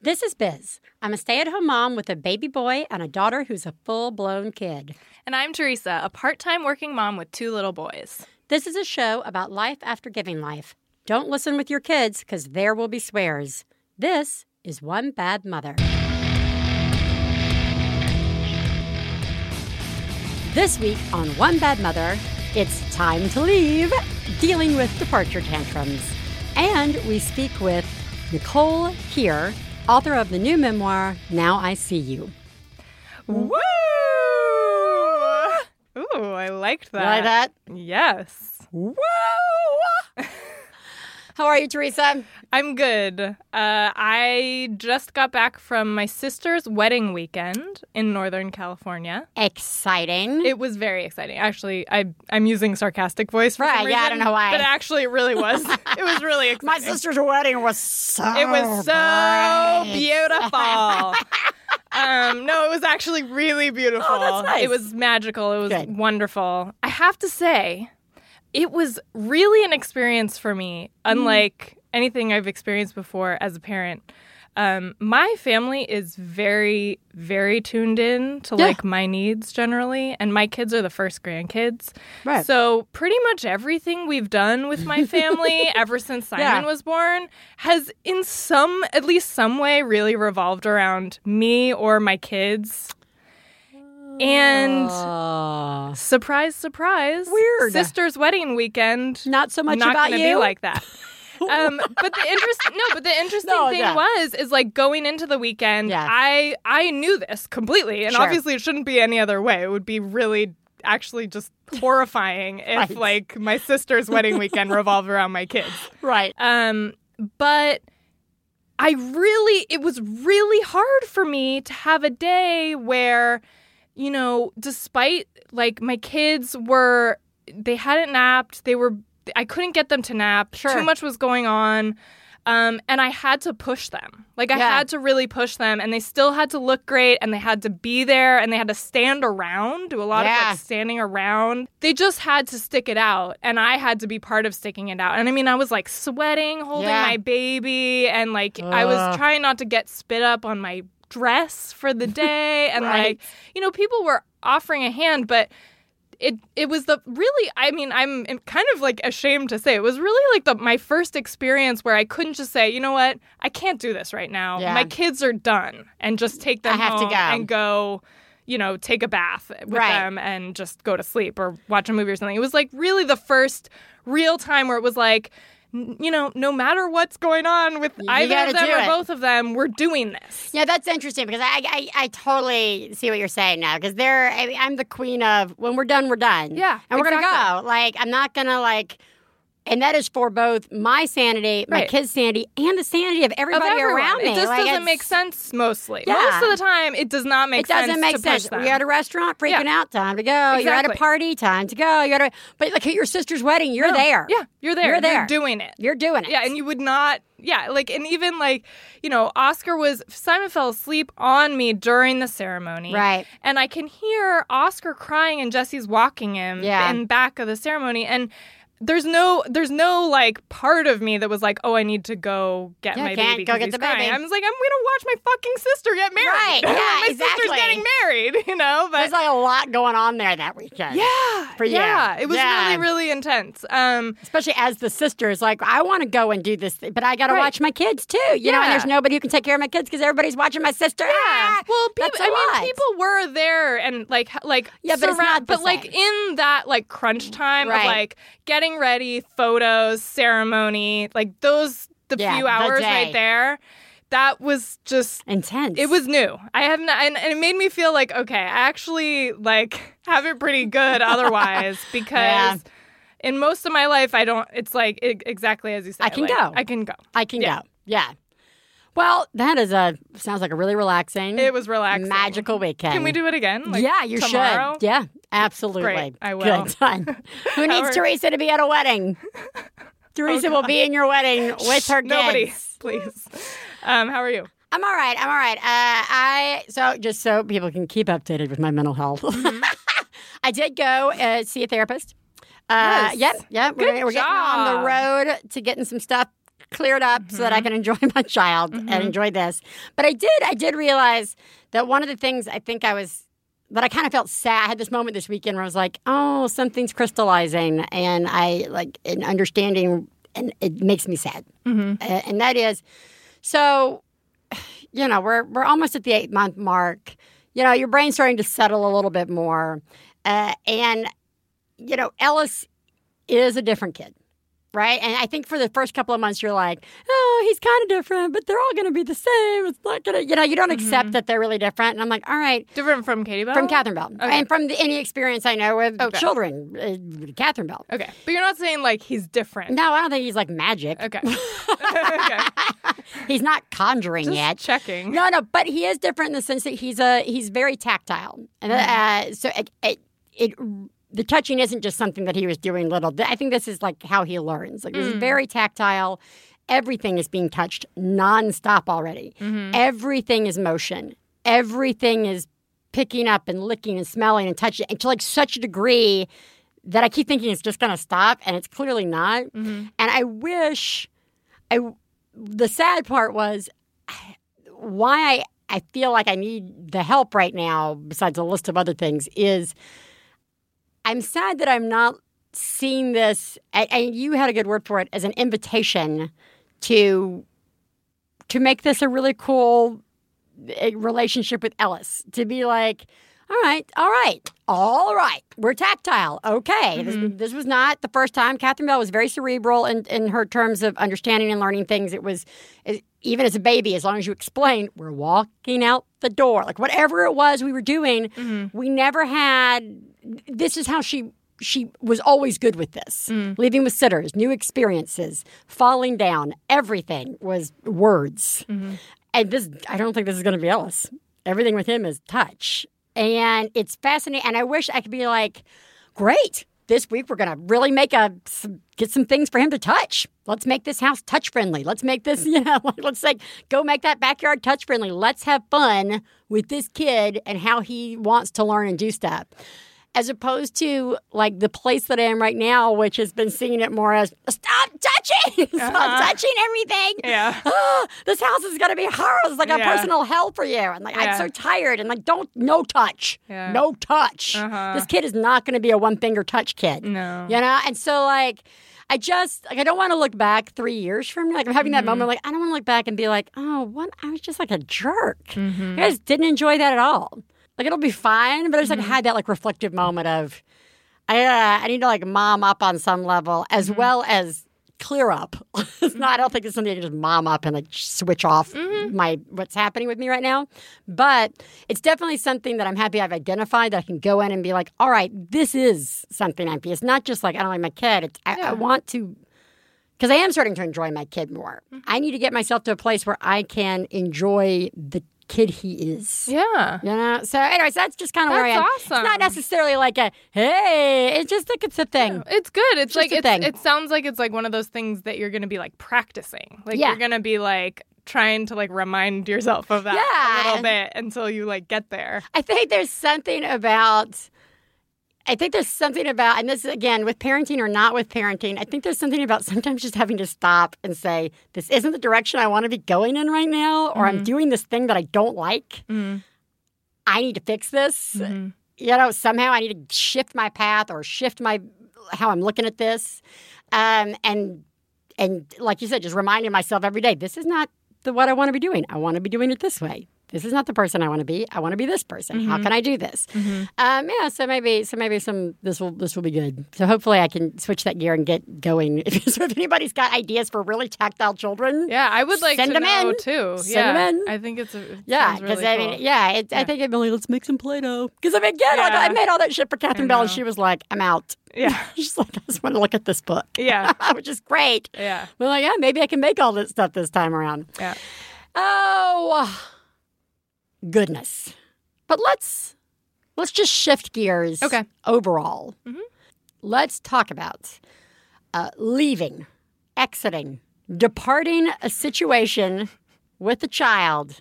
This is Biz. I'm a stay at home mom with a baby boy and a daughter who's a full blown kid. And I'm Theresa, a part time working mom with two little boys. This is a show about life after giving life. Don't listen with your kids because there will be swears. This is One Bad Mother. This week on One Bad Mother, it's time to leave, dealing with departure tantrums. And we speak with Nicole Kear, author of the new memoir, Now I See You. Woo! Ooh, I liked that. You like that? Yes. Woo! How are you, Theresa? I'm good. Uh, I just got back from my sister's wedding weekend in Northern California. Exciting. It was very exciting. Actually, I, I'm using sarcastic voice for Right, some yeah, I don't know why. But actually, it really was. it was really exciting. My sister's wedding was so It was so beautiful. um, no, it was actually really beautiful. Oh, that's nice. It was magical. It was Good. wonderful. I have to say, it was really an experience for me, Mm. unlike anything I've experienced before as a parent. Um, my family is very, very tuned in to Yeah. like my needs generally, and my kids are the first grandkids. Right. So pretty much everything we've done with my family ever since Simon Yeah. was born has in some at least some way really revolved around me or my kids. And surprise, surprise. Weird. Sister's wedding weekend. not so much not about gonna you. be like that. um, but the interest no, but the interesting No, thing yeah. was is like going into the weekend. Yeah. I I knew this completely, and Sure. obviously it shouldn't be any other way. It would be really actually just horrifying if Right. like my sister's wedding weekend revolved around my kids. right. Um, but I really, it was really hard for me to have a day where, you know, despite like my kids were, they hadn't napped, they were, I couldn't get them to nap. Sure. Too much was going on. Um, and I had to push them. Like I Yeah. had to really push them, and they still had to look great, and they had to be there, and they had to stand around, do a lot of like standing around. They just had to stick it out, and I had to be part of sticking it out. And I mean, I was like sweating, holding Yeah. my baby, and like I was trying not to get spit up on my dress for the day, and Right. like you know, people were offering a hand, but it it was the really I mean I'm kind of like ashamed to say it was really like the my first experience where I couldn't just say you know what I can't do this right now Yeah. my kids are done and just take them I have to go. and go you know take a bath with Right. them and just go to sleep or watch a movie or something it was like really the first real time where it was like you know no matter what's going on with You either of them or it. both of them we're doing this Yeah, that's interesting because I I, I totally see what you're saying now because they're I, I'm the queen of when we're done we're done. Yeah, and we're gonna go. Like I'm not gonna like. And that is for both my sanity, my Right. kids' sanity, and the sanity of of everybody everyone. around me. It just Like, doesn't make sense mostly. Yeah. Most of the time, it does not make It doesn't sense. make sense. You're at a restaurant, freaking Yeah. out, time to go. You're at a party, time to go. You're at a, but like at your sister's wedding, you're No. there. Yeah, you're there. You're there. doing it. You're doing it. Yeah, and you would not. Yeah, like, and even like, you know, Oscar was Simon fell asleep on me during the ceremony, Right. And I can hear Oscar crying, and Jesse's walking him Yeah. in back of the ceremony, and. There's no, there's no like part of me that was like, oh, I need to go get Yeah, my baby. go get the baby. I was like, I'm gonna watch my fucking sister get married. Right, yeah, my exactly. sister's getting married, you know. But There's like a lot going on there that weekend. yeah, For you. yeah, it was Yeah. really, really intense. Um, Especially as the sisters, like I want to go and do this, thing, but I got to Right. watch my kids too. You know, and there's nobody who can take care of my kids because everybody's watching my sister. Ah, Well, people, I mean, people were there and like, like, Yeah, but it's not the but like in that like crunch time Right. of like getting ready, photos, ceremony, like those the Yeah, few hours day. right there. That was just. intense. It was new. I have not, and, and it made me feel like okay, I actually like have it pretty good otherwise because Yeah. in most of my life I don't. It's like e- exactly as you said. I can like, go. I can go. I can Yeah. go. Yeah. Well, that is a sounds like a really relaxing, It was relaxing. magical weekend. Can we do it again? Like, yeah, you tomorrow? should. Yeah, absolutely. Great, I will. Good time. Who needs However- Theresa to be at a wedding? Theresa will be in your wedding with her kids. Nobody, please. Um, how are you? I'm all right. I'm all right. Uh, I so just so people can keep updated with my mental health. Mm-hmm. I did go uh, see a therapist. Uh, Yes. Yep, yep. We're, we're getting on the road to getting some stuff cleared up so that I can enjoy my child and enjoy this. But I did, I did realize that one of the things I think I was that I kind of felt sad. I had this moment this weekend where I was like, oh, something's crystallizing, and I like an understanding, and it makes me sad. A- And that is, so, you know, we're we're almost at the eight month mark. You know, your brain's starting to settle a little bit more, uh, and you know, Ellis is a different kid. Right. And I think for the first couple of months, you're like, oh, he's kind of different, but they're all going to be the same. It's not going to, you know, you don't accept that they're really different. And I'm like, all right, Different from Katie Bell? from Catherine Bell. And from the, any experience I know with Okay. children, uh, Catherine Bell. Okay. But you're not saying like he's different. No, I don't think he's like magic. Okay. okay. He's not conjuring Just yet. checking. No, no, but he is different in the sense that he's a he's very tactile, and Mm-hmm. uh, so it, it it the touching isn't just something that he was doing little. I think this is like how he learns. Like this Mm. is very tactile. Everything is being touched nonstop already. Mm-hmm. Everything is motion. Everything is picking up and licking and smelling and touching and to like such a degree that I keep thinking it's just going to stop, and it's clearly not. Mm-hmm. And I wish I the sad part was why I, I feel like I need the help right now, besides a list of other things, is I'm sad that I'm not seeing this. And and you had a good word for it as an invitation to to make this a really cool eh, relationship with Ellis. To be like, all right, all right, all right, we're tactile. Okay, this, this was not the first time. Catherine Bell was very cerebral in, in her terms of understanding and learning things. It was eh, even as a baby, as long as you explain, we're walking out the door, like whatever it was we were doing, we never had. This is how she she was always good with this. Mm. Leaving with sitters, new experiences, falling down, everything was words. Mm-hmm. And this, I don't think this is going to be Ellis. Everything with him is touch. And it's fascinating. And I wish I could be like, great. This week we're going to really make a some, get some things for him to touch. Let's make this house touch friendly. Let's make this, you know, let's like go make that backyard touch friendly. Let's have fun with this kid and how he wants to learn and do stuff as opposed to like the place that I am right now, which has been seeing it more as stop touching, stop Uh-huh. touching everything. Yeah. Ah, this house is gonna be horrible. It's like a personal hell for you, and like Yeah. I'm so tired, and like don't no touch, Yeah. no touch. Uh-huh. This kid is not gonna be a one finger touch kid. No. you know, and so like. I just like I don't want to look back three years from now. Like I'm having Mm-hmm. that moment. Like I don't want to look back and be like, oh, what? I was just like a jerk. Mm-hmm. I just didn't enjoy that at all. Like it'll be fine, but I just Mm-hmm. like had that like reflective moment of I uh, I need to like mom up on some level as Mm-hmm. well as clear up. it's not. I don't think it's something I can just mom up and like switch off Mm-hmm. my what's happening with me right now. But it's definitely something that I'm happy I've identified that I can go in and be like, all right, this is something I'm. It's not just like I don't like my kid. It's, I, I want to. Because I am starting to enjoy my kid more. Mm-hmm. I need to get myself to a place where I can enjoy the kid he is. Yeah. You know. So, anyways, that's just kind of where I am. That's It's not necessarily like a hey. It's just like it's a thing. It's good. It's Just like a it's, thing. it sounds like it's like one of those things that you're going to be like practicing. Like Yeah. you're going to be like trying to like remind yourself of that Yeah. a little bit until you like get there. I think there's something about. I think there's something about, and this is again with parenting or not with parenting. I think there's something about sometimes just having to stop and say, "This isn't the direction I want to be going in right now," or "I'm doing this thing that I don't like. Mhm. I need to fix this." Mhm. You know, somehow I need to shift my path or shift my how I'm looking at this, um, and and like you said, just reminding myself every day, this is not the what I want to be doing. I want to be doing it this way. This is not the person I want to be. I want to be this person. How can I do this? Um, yeah, so maybe so maybe some this will this will be good. So hopefully I can switch that gear and get going. so if anybody's got ideas for really tactile children, Yeah, I would like Send them know in. too. Send yeah, 'em in. I think it's a it yeah, because really I cool. mean, yeah, it, I Yeah. think Emily, let's make some Play-Doh. Because I mean, again, like, Yeah. I made all that shit for Catherine Bell, and she was like, "I'm out." yeah, She's like, "I just want to look at this book," yeah, which is great. yeah, We're like, yeah, maybe I can make all this stuff this time around. yeah. Oh, goodness. But let's let's just shift gears. Okay. Overall, Mhm. let's talk about uh, leaving, exiting, departing a situation with a child,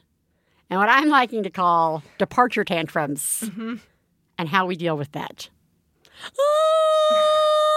and what I'm liking to call departure tantrums, Mhm. and how we deal with that.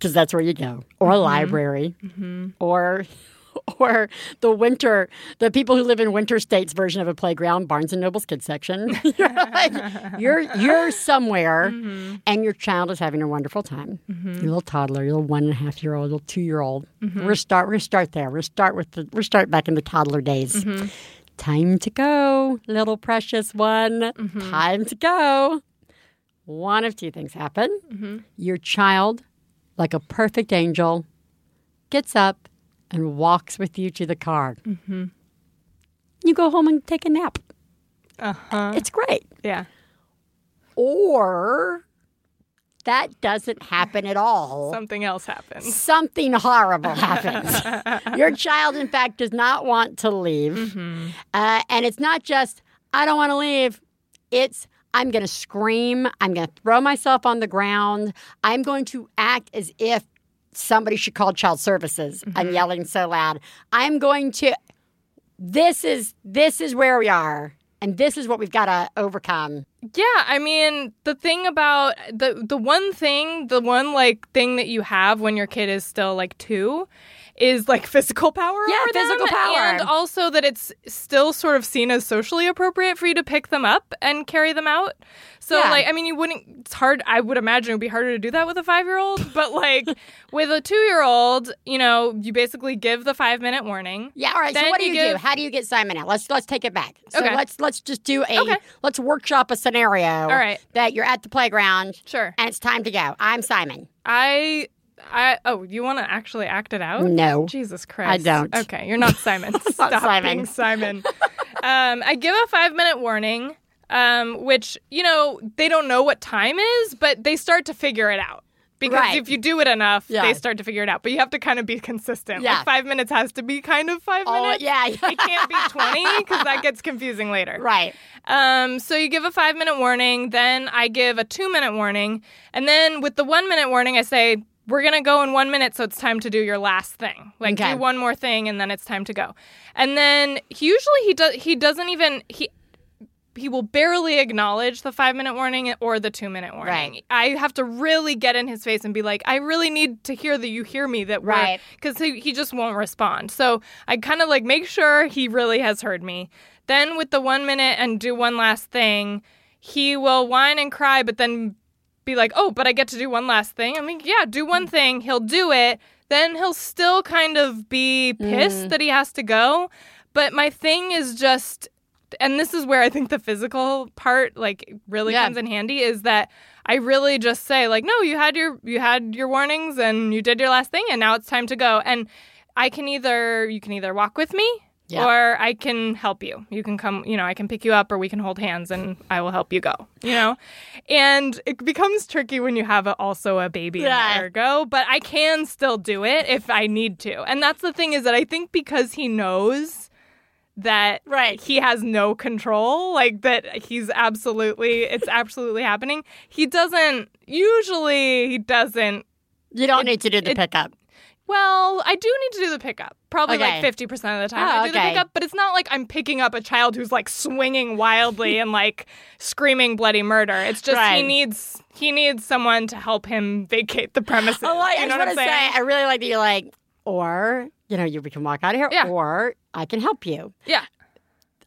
Because that's where you go, or a mm-hmm. library, mm-hmm. or or the winter, the people who live in winter states version of a playground, Barnes and Noble's kids section. you're, like, you're you're somewhere, mm-hmm. and your child is having a wonderful time. Your little toddler, your little one and a half year old, little two year old. We're start we're start there. We're start with the we're start back in the toddler days. Time to go, little precious one. Time to go. One of two things happen. Your child, like a perfect angel, gets up and walks with you to the car. Mm-hmm. You go home and take a nap. Uh huh. It's great. Yeah. Or that doesn't happen at all. Something else happens. Something horrible happens. Your child, in fact, does not want to leave. Uh, and it's not just, I don't want to leave. It's, I'm going to scream. I'm going to throw myself on the ground. I'm going to act as if somebody should call child services. I'm mm-hmm. yelling so loud. I'm going to, this is, this is where we are. And this is what we've got to overcome. Yeah, I mean, the thing about the the one thing, the one like thing that you have when your kid is still like 2 is like physical power Yeah, over them, physical power. and also that it's still sort of seen as socially appropriate for you to pick them up and carry them out. So Yeah. like I mean you wouldn't it's hard I would imagine it would be harder to do that with a 5-year-old, but like with a 2-year-old, you know, you basically give the 5-minute warning. Yeah. All right. so what do you you, do? How do you get Simon out? Let's let's take it back. So Okay. let's let's just do a Okay. let's workshop a scenario. All right. That you're at the playground Sure. and it's time to go. I'm Simon. I I oh, you want to actually act it out? No. Jesus Christ. I don't. Okay, you're not Simon. Stop Simon. being Simon. um, I give a five minute warning, um, which, you know, they don't know what time is, but they start to figure it out. Because Right. if you do it enough, Yeah. they start to figure it out. But you have to kind of be consistent. Yeah. Like five minutes has to be kind of five Oh minutes. yeah. It can't be 20 because that gets confusing later. right. Um, so you give a five minute warning, then I give a two minute warning, and then with the one minute warning, I say, we're gonna go in one minute, so it's time to do your last thing. Like Okay. do one more thing, and then it's time to go. And then he usually he does he doesn't even he he will barely acknowledge the five minute warning or the two minute warning. Right. I have to really get in his face and be like, I really need to hear that you hear me. That Right. because he, he just won't respond. So I kind of like make sure he really has heard me. Then with the one minute and do one last thing, he will whine and cry, but then be like, oh, but I get to do one last thing. I'm like, yeah, do one thing. He'll do it. Then he'll still kind of be pissed Mm. that he has to go. But my thing is just, and this is where I think the physical part like really Yeah. comes in handy is that I really just say like, no, you had your you had your warnings and you did your last thing and now it's time to go. And I can either you can either walk with me Yeah. or I can help you. You can come, you know, I can pick you up or we can hold hands and I will help you go, you know? And it becomes tricky when you have a, also a baby Yeah. an ergo, but I can still do it if I need to. And that's the thing is that I think because he knows that Right. he has no control, like that he's absolutely, it's absolutely happening. He doesn't, usually, he doesn't You don't need to do the it- pickup. well, I do need to do the pickup. Probably Okay. like 50% of the time Oh, I do okay. the pickup, but it's not like I'm picking up a child who's like swinging wildly and like screaming bloody murder. It's just he needs he needs someone to help him vacate the premises. Oh, I, you I just want to say. I really like that you're like, or you know, you can walk out of here, Yeah. or I can help you. yeah.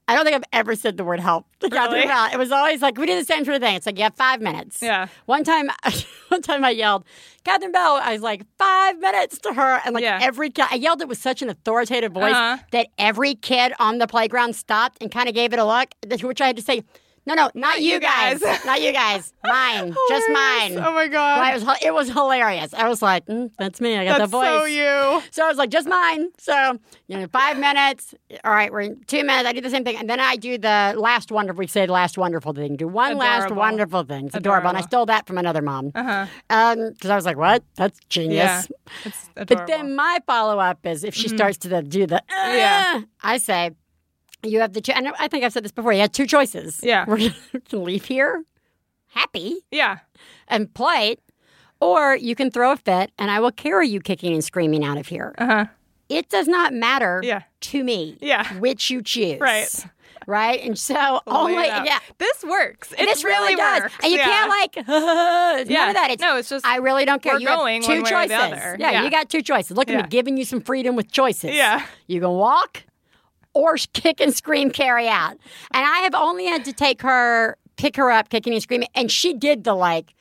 I don't think I've ever said the word help. to Catherine Really? Bell. It was always like we did the same sort of thing. It's like you have five minutes. Yeah. One time, one time I yelled, Catherine Bell. I was like five minutes to her, and like Yeah. every kid, I yelled it with such an authoritative voice Uh-huh. that every kid on the playground stopped and kind of gave it a look. Which I had to say, No, no, not, you you guys. guys. not you guys. Mine. just mine. Oh my god. It was it was hilarious. I was like, mm, "That's me. I got That's the voice." so you. So I was like, "Just mine." So you know, five minutes. All right, we're in two minutes. I do the same thing, and then I do the last wonderful. We say the last wonderful thing. Do one last wonderful thing. It's adorable, and I stole that from another mom. Uh-huh. Um, because I was like, "What? That's genius." Yeah. It's But then my follow up is if she starts to the, do the, uh, Yeah. I say, you have the, cho- and I think I've said this before, you had two choices. Yeah. We're going to leave here happy yeah. and play, or you can throw a fit and I will carry you kicking and screaming out of here. Uh-huh. It does not matter Yeah. to me Yeah. which you choose. Right. Right. And so only, yeah. This works. It this really, does. works. And you Yeah. can't like, Yeah. of that. It's, No, it's just I really don't care. we're you going two one way or choices. the other. Yeah, Yeah. you got two choices. Look at me giving you some freedom with choices. Yeah. You can walk or kick and scream, carry out. And I have only had to take her, pick her up, kicking and screaming. And she did the like,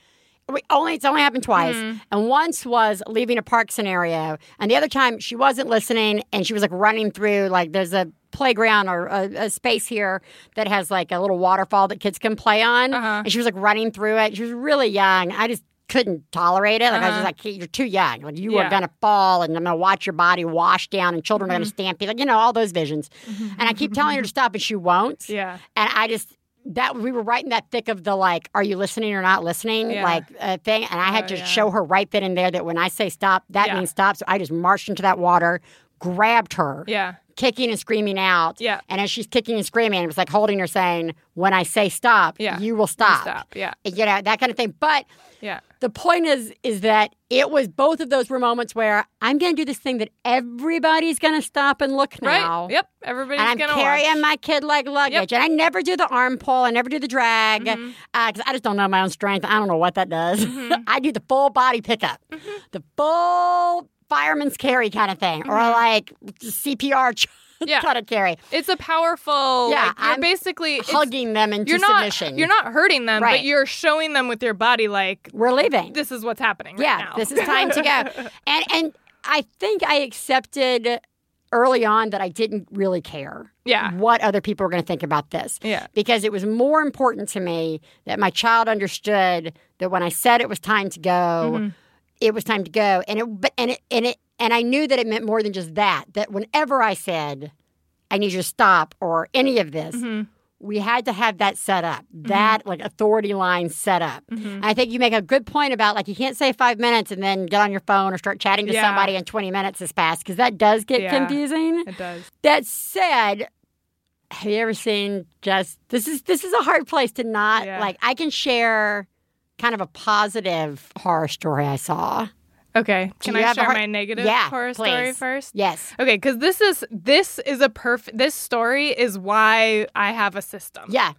we only it's only happened twice, Mm-hmm. and once was leaving a park scenario, and the other time she wasn't listening, and she was like running through like there's a playground or a, a space here that has like a little waterfall that kids can play on, Uh-huh. and she was like running through it. She was really young. I just couldn't tolerate it. Like I was Uh-huh. just like, you're too young. Like you are gonna fall, and I'm gonna watch your body wash down, and children are Mm-hmm. gonna stamp you. Like you know all those visions. And I keep telling her to stop, and she won't. Yeah. And I just that we were right in that thick of the like, are you listening or not listening? Yeah. Like uh, thing. And I had Oh, to yeah. show her right then and there that when I say stop, that Yeah. means stop. So I just marched into that water, grabbed her, Yeah. Kicking and screaming out. Yeah. And as she's kicking and screaming, it was like holding her, saying, "When I say stop, Yeah. you will stop." Stop. Yeah. You know that kind of thing. But Yeah. the point is, is that it was both of those were moments where I'm going to do this thing that everybody's going to stop and look now. Right. Yep. Everybody's And I'm gonna carrying watch. my kid like luggage. Yep. And I never do the arm pull. I never do the drag because Mm-hmm. I just don't know my own strength. I don't know what that does. Mm-hmm. I do the full body pickup, the full fireman's carry kind of thing, or like CPR Mm-hmm. Yeah. kind of carry, It's a powerful. Yeah, like, you're I'm basically hugging them into You're not. submission. You're not hurting them, Right. but you're showing them with your body, like We're leaving. this is what's happening. Right yeah, now. this is time to go. And and I think I accepted early on that I didn't really care. Yeah. What other people were going to think about this. Yeah. Because it was more important to me that my child understood that when I said it was time to go, Mm-hmm. It was time to go. And it but and it and it and I knew that it meant more than just that. That whenever I said I need you to stop or any of this, Mm-hmm. we had to have that set up, that like authority line set up. Mm-hmm. I think you make a good point about like you can't say five minutes and then get on your phone or start chatting to Yeah. somebody and 20 minutes has passed because that does get Yeah. confusing. It does. That said, have you ever seen just this is this is a hard place to not Yeah. like I can share kind of a positive horror story I saw. Okay. Can I share my negative Yeah, horror story first? Yes. Okay, because this is this is a perfect. This story is why I have a system. Yeah.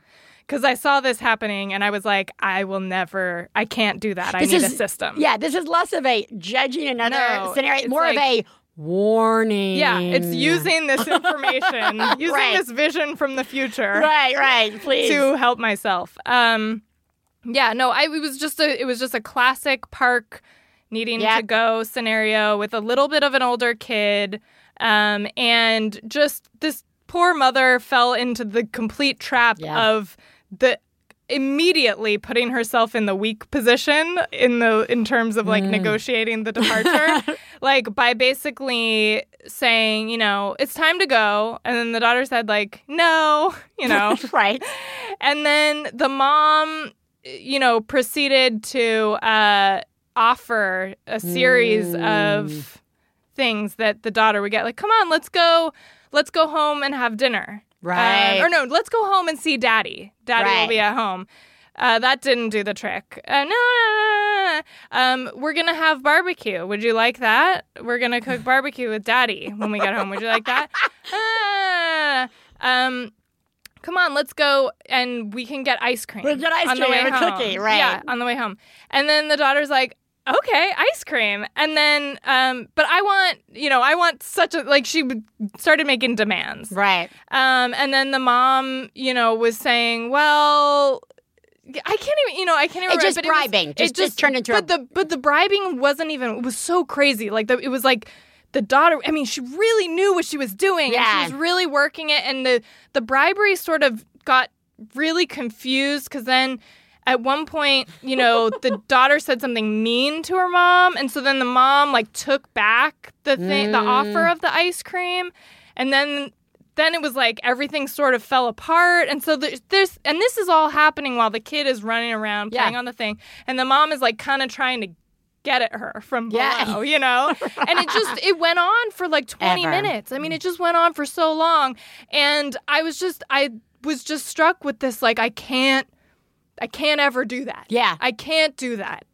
Because I saw this happening and I was like, I will never. I can't do that. I This need is- a system. Yeah, this is less of a judging another No, scenario, more of a warning. Yeah, it's using this information, using Right. this vision from the future. Right, right. Please. to help myself. Um, yeah, no, I it was just a it was just a classic park needing Yeah. to go scenario with a little bit of an older kid, um, and just this poor mother fell into the complete trap Yeah. of the immediately putting herself in the weak position in the in terms of Mm. like negotiating the departure like by basically saying you know it's time to go and then the daughter said like no you know right. and then the mom, you know, proceeded to uh, offer a series Mm. of things that the daughter would get. Like, come on, let's go, let's go home and have dinner. Right. or no, let's go home and see daddy. Daddy will be at home. Uh, that didn't do the trick. Uh, no, no, no, no. Um, we're gonna have barbecue. Would you like that? We're gonna cook barbecue with daddy when we get home. Would you like that? Ah. um, come on, let's go and we can get ice cream. We'll get ice on the cream way and a home. cookie, right. Yeah, on the way home. And then the daughter's like, okay, ice cream. And then, um, but I want, you know, I want such a, like, she started making demands. Right. Um, and then the mom, you know, was saying, well, I can't even, you know, I can't even. It's just but it was- bribing. it Just- just turned into a- But the but the bribing wasn't even. It was so crazy. Like the, it was like the daughter. I mean, she really knew what she was doing. Yeah. And she was really working it, and the the bribery sort of got really confused because then at one point, you know, the daughter said something mean to her mom, and so then the mom like took back the thing, the offer mm. of the ice cream, and then then it was like everything sort of fell apart, and so there's, there's and this is all happening while the kid is running around Yeah. playing on the thing, and the mom is like kind of trying to get at her from below, Yeah. you know, and it just it went on for like 20 Ever. minutes. I mean, it mm. just went on for so long, and I was just I was just struck with this like I can't. I can't ever do that. Yeah. I can't do that.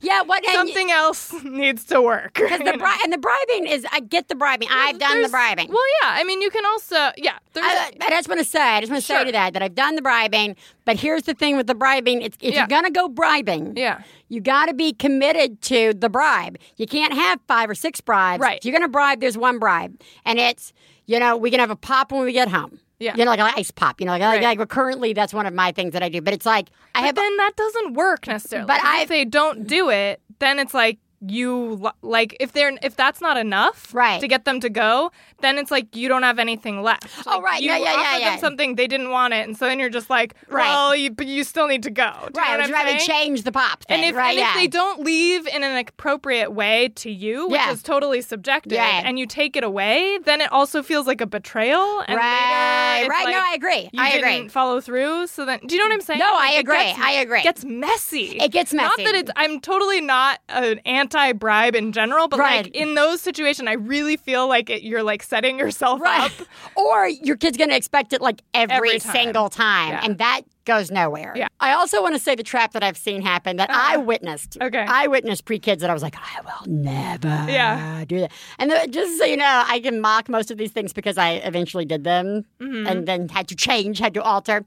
Yeah, what Something else needs to work. Because the bri- and the bribing is, I get the bribing. I've done the bribing. Well, yeah. I mean, you can also, yeah. I, I just want to say, I just want to say to that that I've done the bribing. But here's the thing with the bribing: it's, if Yeah. you're gonna go bribing, yeah. You got to be committed to the bribe. You can't have five or six bribes. Right. If you're gonna bribe, there's one bribe, and it's you know we can have a pop when we get home. Yeah. You know, like an ice pop. You know, like, like, Right. like currently that's one of my things that I do. But it's like I But have then that doesn't work necessarily. But I- if they don't do it, then it's like you like if they're if that's not enough Right. to get them to go, then it's like you don't have anything left. Oh, right. You Yeah, yeah, yeah, offered yeah. them something they didn't want it, and so then you're just like, Right. well, you, but you still need to go. Do you know right. I'm trying to saying? change the pop thing. And if, right? and yeah. if they don't leave in an appropriate way to you, which Yeah. is totally subjective, Yeah. and you take it away, then it also feels like a betrayal. And right. later, right. like no, I agree. you I didn't agree. follow through. So then, do you know what I'm saying? No, Like, I agree. gets- I agree. It gets messy. It gets messy Not that it's. I'm totally not an anti-bribe in general, but Right. like in those situations, I really feel like it, you're like setting yourself Right. up. or your kid's going to expect it like every, Every time. single time. Yeah. And that goes nowhere. Yeah. I also want to say the trap that I've seen happen that I Uh-huh. witnessed. Okay. I witnessed pre kids that I was like, I will never Yeah. do that. And the, just so you know, I can mock most of these things because I eventually did them Mm-hmm. and then had to change, had to alter.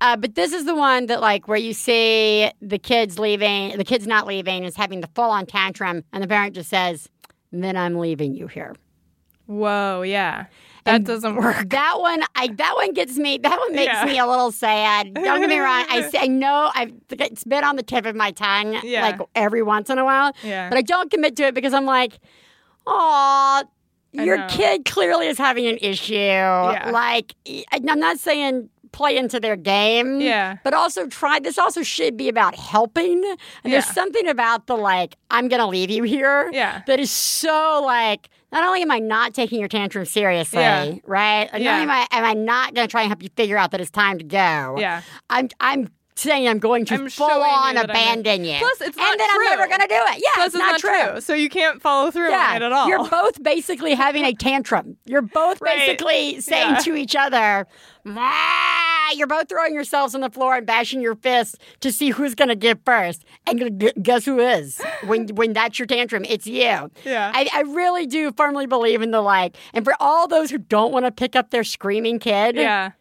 Uh, but this is the one that, like, where you see the kids leaving, the kid's not leaving, is having the full on tantrum, and the parent just says, then I'm leaving you here. Whoa, yeah, that doesn't work. That one, I that one gets me. That one makes Yeah. me a little sad. Don't get me wrong. I say- I know I've it's been on the tip of my tongue Yeah. like every once in a while. Yeah. But I don't commit to it because I'm like, oh, your kid clearly is having an issue. Yeah. Like I'm not saying play into their game. Yeah. But also try this also should be about helping. And there's something about the like, I'm gonna leave you here Yeah. that is so like not only am I not taking your tantrum seriously, Yeah. right? Not Yeah. only am I, am I not going to try and help you figure out that it's time to go. Yeah. I'm I'm saying I'm going to I'm full on you that I'm- abandon you. Plus, it's and not then I'm never going to do it. Yeah, Plus, it's not, true. So you can't follow through Yeah, on it at all. you're both basically having a tantrum. You're both Right. basically saying Yeah. to each other, "Ah," you're both throwing yourselves on the floor and bashing your fists to see who's going to give first. And gu- guess who is? When when that's your tantrum, it's you. Yeah. I, I really do firmly believe in the like. And for all those who don't want to pick up their screaming kid, yeah.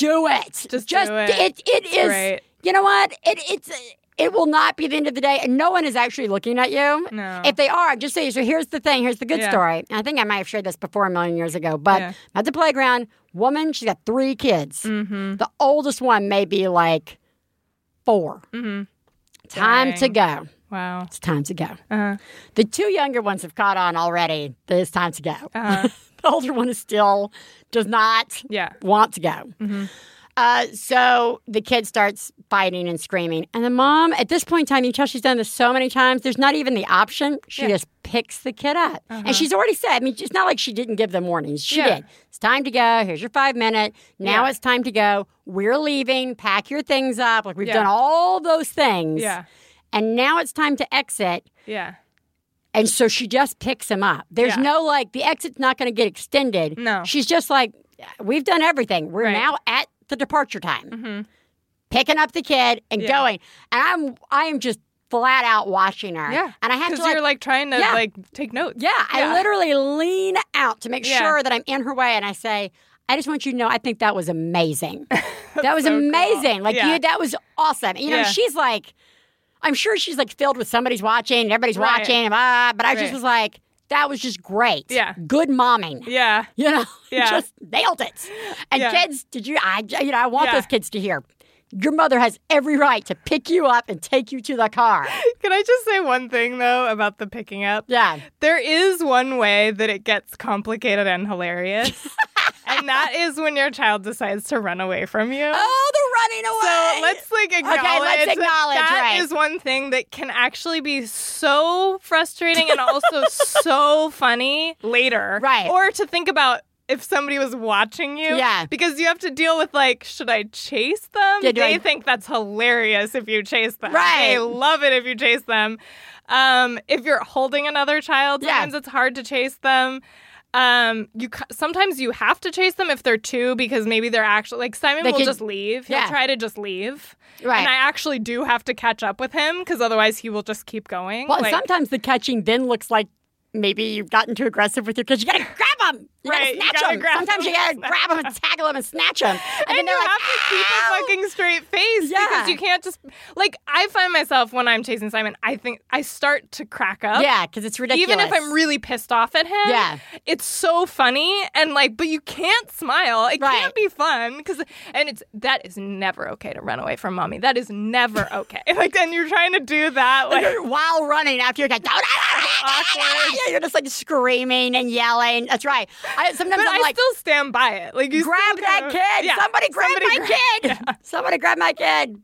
Do it. Just Just do it. It, it is. You know what? It, it's. It will not be the end of the day, and no one is actually looking at you. No. If they are, just say, so here's the thing, here's the good Yeah. story. I think I might have shared this before a million years ago, but Yeah. at the playground, woman, she's got three kids. Mm-hmm. The oldest one may be like 4 Mm-hmm. Time to go. Wow. It's time to go. Uh-huh. The two younger ones have caught on already that it's time to go. Uh-huh. the older one is still does not Yeah. want to go. Mm-hmm. Uh, so the kid starts fighting and screaming. And the mom, at this point in time, you can tell she's done this so many times, there's not even the option. She Yeah. Uh-huh. just picks the kid up. And she's already said, I mean, it's not like she didn't give them warnings. She Yeah. did. It's time to go. Here's your five minute. Now Yeah. it's time to go. We're leaving. Pack your things up. Like we've done all those things. Yeah. And now it's time to exit. Yeah. And so she just picks him up. There's Yeah. no like, the exit's not going to get extended. No. She's just like, we've done everything. We're Right. now at the departure time. Mm-hmm. Picking up the kid and Yeah. going. And I'm, I am just flat out watching her. Yeah. And I have to like, you're like trying to Yeah. like take notes. yeah, I literally lean out to make sure that I'm in her way. And I say, I just want you to know, I think that was amazing. that was so cool. amazing. Like Yeah. you, that was awesome. You know, she's like, I'm sure she's like filled with somebody's watching and everybody's Right. watching. And, ah, but I just was like, that was just great. Yeah. Good momming. Yeah. You know, Yeah. just nailed it. And Yeah. kids, did you? I, you know, I want Yeah. those kids to hear. Your mother has every right to pick you up and take you to the car. Can I just say one thing though about the picking up? Yeah. There is one way that it gets complicated and hilarious. And that is when your child decides to run away from you. Oh, the running away. So let's like acknowledge, Okay, let's acknowledge, that right. is one thing that can actually be so frustrating and also so funny later. Right. Or to think about if somebody was watching you. Yeah. Because you have to deal with like, should I chase them? Yeah, they I- think that's hilarious if you chase them. Right. They love it if you chase them. Um, if you're holding another child, Yeah. sometimes it's hard to chase them. Um, you sometimes you have to chase them if they're two because maybe they're actually like Simon They will could- just leave. He'll yeah. try to just leave. Right. And I actually do have to catch up with him because otherwise he will just keep going. Well, Like- sometimes the catching then looks like maybe you've gotten too aggressive with your kids. You gotta grab them. You Right, gotta you snatch gotta them. Sometimes you gotta grab them and tackle them and snatch them. And, and then you like, have to keep "Ow!" a fucking straight face Yeah. because you can't just like I find myself when I'm chasing Simon, I think I start to crack up. Yeah, because it's ridiculous. Even if I'm really pissed off at him, Yeah. it's so funny and like, but you can't smile. It Right. can't be fun because, and it's that is never okay to run away from mommy. That is never okay. like, and you're trying to do that, like, while running after your kid. Don't, Awkward. Yeah, you're just like screaming and yelling. That's right. I, sometimes but I'm I like, still stand by it. Like, you grab that kinda- kid. Yeah, somebody grab somebody my gra- kid. Somebody grab my kid.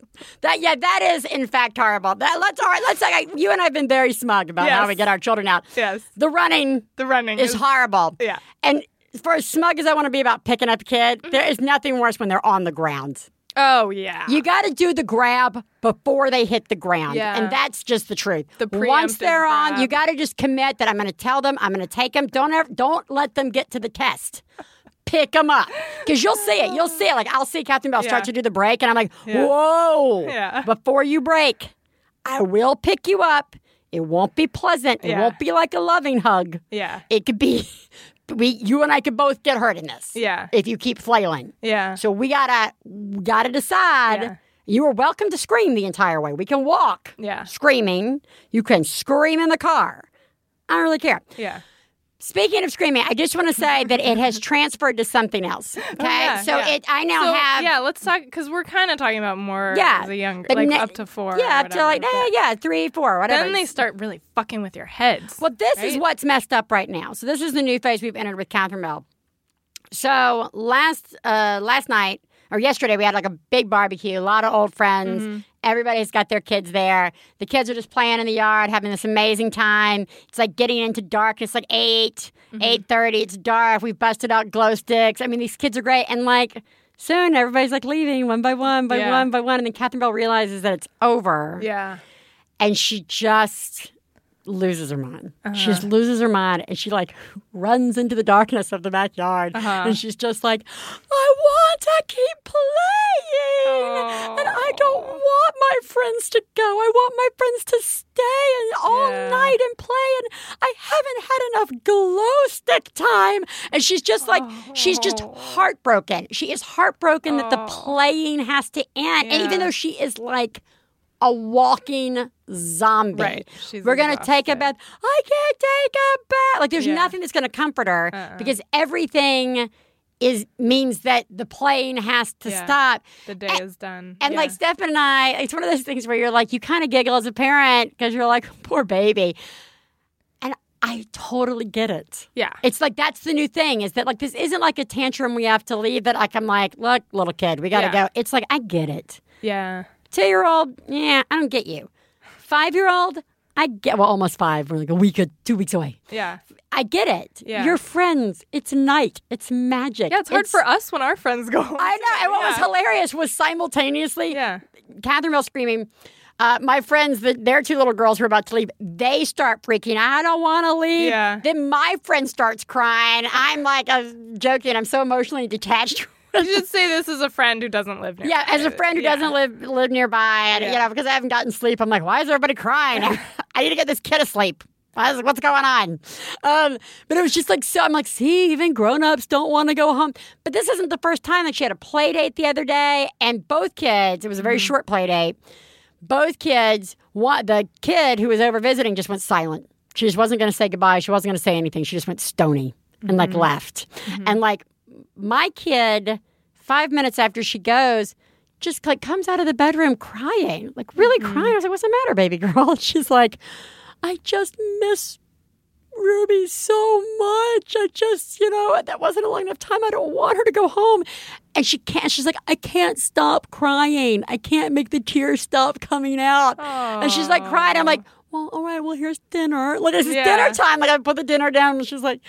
That yeah, that is in fact horrible. That let's all right. Let's like you and I've been very smug about how Yes. we get our children out. Yes, The running the running is is horrible. Yeah. And for as smug as I want to be about picking up a kid, mm-hmm. there is nothing worse when they're on the ground. Oh yeah. You got to do the grab before they hit the ground. Yeah. And that's just the truth. The Once they're on, you got to just commit that I'm going to tell them, I'm going to take them. Don't ever, don't let them get to the test. Pick them up because you'll see it. You'll see it. Like I'll see Catherine Bell start to do the break, and I'm like, Yeah. "Whoa!" Yeah. Before you break, I will pick you up. It won't be pleasant. It won't be like a loving hug. yeah. It could be. We, you and I could both get hurt in this. Yeah. If you keep flailing. Yeah. So we gotta gotta decide. Yeah. You are welcome to scream the entire way. We can walk Yeah. screaming. You can scream in the car. I don't really care. Yeah. Speaking of screaming, I just want to say that it has transferred to something else. Okay, Oh, yeah, so yeah. it I now so, have yeah, let's talk because we're kind of talking about more Yeah. as a younger, The like ne- up to four. yeah up to like whatever, eh, yeah three four whatever. Then they start really fucking with your heads. Well, this is what's messed up right now. So this is the new phase we've entered with Catherine Bell. So last uh, last night or yesterday we had like a big barbecue, a lot of old friends. Mm-hmm. Everybody's got their kids there. The kids are just playing in the yard, having this amazing time. It's like getting into darkness, like 8 Mm-hmm. eight thirty. It's dark. We've busted out glow sticks. I mean, these kids are great. And like soon, everybody's like leaving one by one by Yeah. one by one. And then Catherine Bell realizes that it's over Yeah. and she just loses her mind. She Uh-huh. just loses her mind and she like runs into the darkness of the backyard Uh-huh. and she's just like, I want to keep playing and I don't Oh. want my friends to go. I want my friends to stay and all Yeah. night and play and I haven't had enough glow stick time. And she's just like, she's just Oh. heartbroken. She is heartbroken that the Oh. playing has to end. And even though she is like a walking zombie. Right. She's We're gonna take a bath. I can't take a bath. Like there's Yeah. nothing that's gonna comfort her Uh-uh. because everything is means that the plane has to Yeah. stop. The day And- is done. And Yeah. like Stefan and I, it's one of those things where you're like, you kind of giggle as a parent because you're like, poor baby. And I totally get it. yeah. It's like that's the new thing is that like this isn't like a tantrum we have to leave that like I'm like, look, little kid, we gotta Yeah. go. It's like I get it. Yeah. Two year old, yeah, I don't get you. Five year old, I get well, almost five. We're like a week, or two weeks away. Yeah. I get it. Yeah. You're friends. It's night. It's magic. Yeah, it's hard for us when our friends go home. I know. And what was hilarious was simultaneously Yeah. Catherine Bell screaming. Uh, my friends, the, their two little girls who are about to leave, they start freaking. I don't want to leave. Yeah. Then my friend starts crying. I'm like, I'm joking. I'm so emotionally detached. You should say this is a friend who doesn't live near. Yeah, as a friend who Yeah. doesn't live live nearby, and you know, because I haven't gotten sleep, I'm like, why is everybody crying? I need to get this kid asleep. What's going on? Um, but it was just like so. I'm like, see, even grown ups don't want to go home. But this isn't the first time that she had a play date the other day, and both kids. It was a very mm-hmm. short play date. Both kids. One, the kid who was over visiting just went silent. She just wasn't going to say goodbye. She wasn't going to say anything. She just went stony and like mm-hmm. left. Mm-hmm. And like my kid, five minutes after she goes, just like comes out of the bedroom crying, like really mm-hmm. crying. I was like, "What's the matter, baby girl?" And she's like, "I just miss Ruby so much. I just, you know, that wasn't a long enough time. I don't want her to go home. And she can't. She's like, I can't stop crying. I can't make the tears stop coming out. And she's like crying. I'm like, well, all right, well, here's dinner. Like, it's Yeah. dinner time. Like, I put the dinner down and she's like,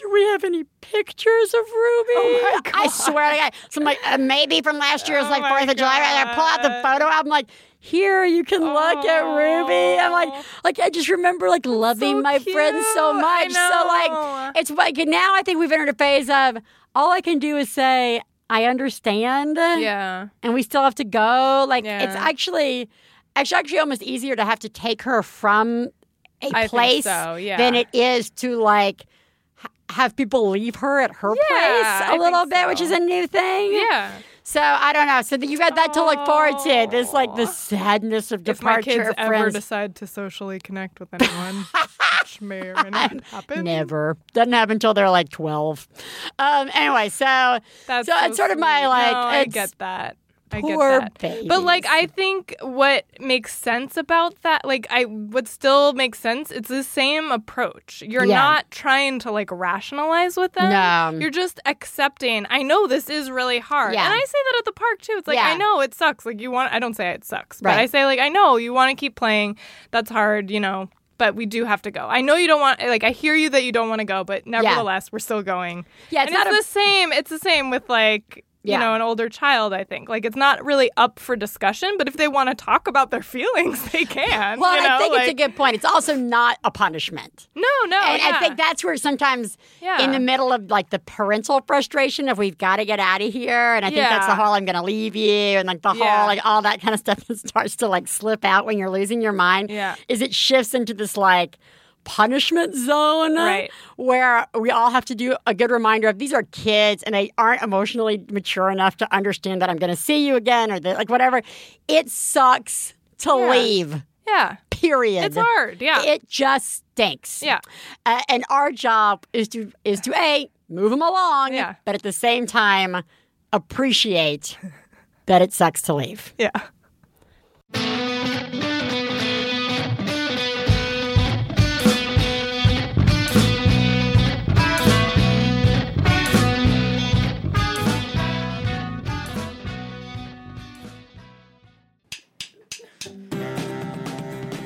do we have any pictures of Ruby? Oh my god. I swear to God. So I'm like, uh, maybe from last year's Oh like my 4th of July. right I pull out the photo album, like, here you can look at Ruby. I'm like, like I just remember like loving so my friends so much. So like it's like now I think we've entered a phase of all I can do is say I understand, Yeah. and we still have to go. Like it's actually, actually, actually almost easier to have to take her from a I place so, yeah. than it is to like have people leave her at her Yeah, place a I little bit, which is a new thing. Yeah. So I don't know. So you got that to look forward to. This like the sadness of departure. If my kids of ever decide to socially connect with anyone, which may or may not happen. Never doesn't happen until they're like twelve. Um. Anyway, so That's so it's sort of my like. No, I get that. I poor get that. But like. I think what makes sense about that, like I would still make sense, it's the same approach. You're Yeah. not trying to like rationalize with them. No. You're just accepting. I know this is really hard. Yeah. And I say that at the park too. It's like Yeah. I know it sucks. Like you want I don't say it sucks, but Right. I say like I know you want to keep playing. That's hard, you know. But we do have to go. I know you don't want like I hear you that you don't want to go, but nevertheless, we're still going. Yeah, it's and not it's a- the same. It's the same with like you Yeah. know an older child. I think like it's not really up for discussion. But if they want to talk about their feelings, they can. Well, you and I know? think it's a good point. It's also not a punishment. no, no. and yeah. I think that's where sometimes Yeah. in the middle of like the parental frustration of we've got to get out of here, and I think that's the whole I'm going to leave you, and like the whole like all that kind of stuff that starts to like slip out when you're losing your mind. Yeah. is it shifts into this like punishment zone Right. where we all have to do a good reminder of these are kids and they aren't emotionally mature enough to understand that I'm going to see you again or that, like whatever. It sucks to Yeah. leave. yeah, Period. it's hard. Yeah, It just stinks. yeah, Uh, and our job is to is to a move them along, Yeah. but at the same time appreciate that it sucks to leave. yeah.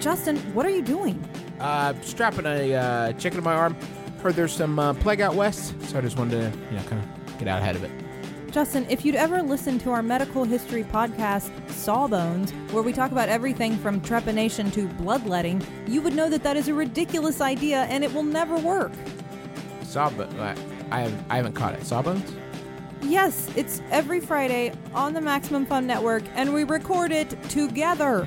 Justin, what are you doing? Uh, strapping a uh, chicken to my arm. Heard there's some uh, plague out west, so I just wanted to, you know, kind of get out ahead of it. Justin, if you'd ever listened to our medical history podcast, Sawbones, where we talk about everything from trepanation to bloodletting, you would know that that is a ridiculous idea and it will never work. Sawbones. I haven't, I haven't caught it. Sawbones. Yes, it's every Friday on the Maximum Fun Network, and we record it together.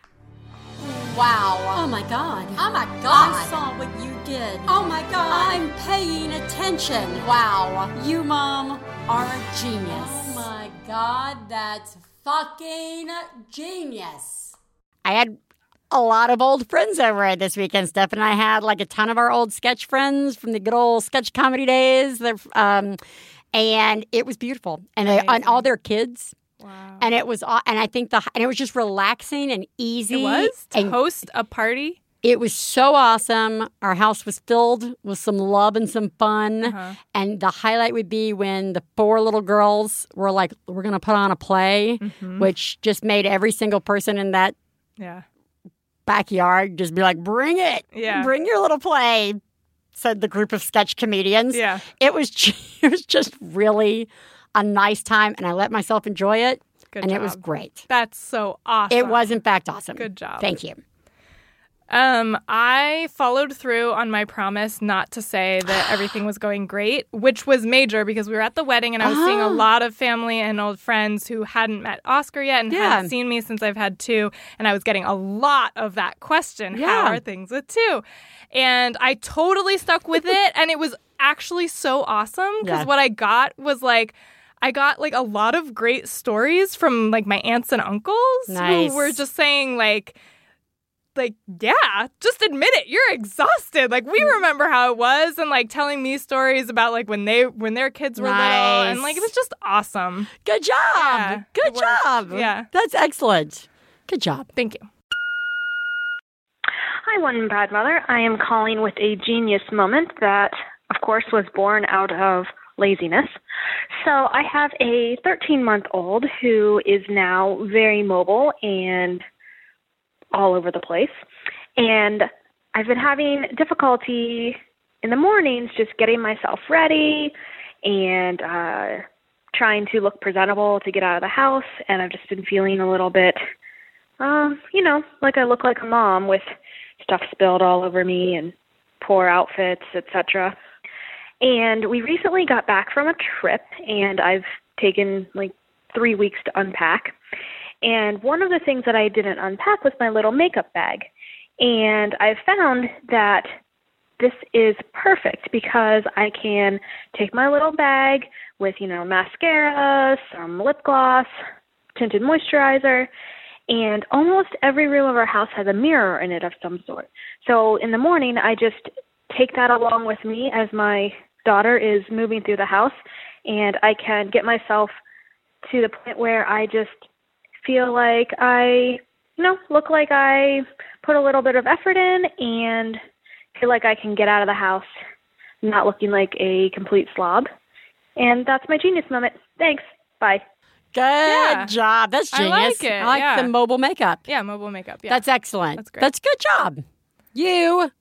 Wow. Oh my god. Oh my God. I saw what you did. Oh my god. I'm paying attention. wow. You, Mom, are a genius. Oh my god, that's fucking genius. I had a lot of old friends over this weekend. Steph and I had like a ton of our old sketch friends from the good old sketch comedy days. They're, Um, and it was beautiful, and, they, and all their kids. Wow. And it was, and I think the, and it was just relaxing and easy. It was to host a party. it was so awesome. Our house was filled with some love and some fun. Uh-huh. And the highlight would be when the four little girls were like, we're going to put on a play, Mm-hmm. which just made every single person in that Yeah. backyard just be like, bring it. Yeah. Bring your little play, said the group of sketch comedians. Yeah. It was, it was just really a nice time. And I let myself enjoy it. Good and job. it was great. That's so awesome. It was, in fact, awesome. Good job. Thank you. Um, I followed through on my promise not to say that everything was going great, which was major because we were at the wedding and I was seeing a Uh-huh. lot of family and old friends who hadn't met Oscar yet and Yeah. hadn't seen me since I've had two. And I was getting a lot of that question Yeah. How are things with two? And I totally stuck with it. And it was actually so awesome because Yeah. what I got was like, I got like a lot of great stories from like my aunts and uncles Nice. who were just saying like like yeah just admit it you're exhausted like Mm. we remember how it was and like telling me stories about like when they when their kids were little and like it was just awesome Good job. Yeah, Good job. Yeah. That's excellent. Good job. thank you Hi, One Bad Mother. I am calling with a genius moment that, of course, was born out of laziness. So I have a 13 month old who is now very mobile and all over the place. And I've been having difficulty in the mornings just getting myself ready and uh, trying to look presentable to get out of the house. And I've just been feeling a little bit, um, you know, like I look like a mom with stuff spilled all over me and poor outfits, etc. And we recently got back from a trip, and I've taken like three weeks to unpack. And one of the things that I didn't unpack was my little makeup bag. And I've found that this is perfect because I can take my little bag with, you know, mascara, some lip gloss, tinted moisturizer, and almost every room of our house has a mirror in it of some sort. So in the morning, I just take that along with me as my daughter is moving through the house, and I can get myself to the point where I just feel like I, you know, look like I put a little bit of effort in and feel like I can get out of the house not looking like a complete slob. And that's my genius moment. Thanks. Bye. Good Yeah. job. That's genius. I like it, I like yeah. the mobile makeup. yeah mobile makeup yeah That's excellent. That's great. That's good job. You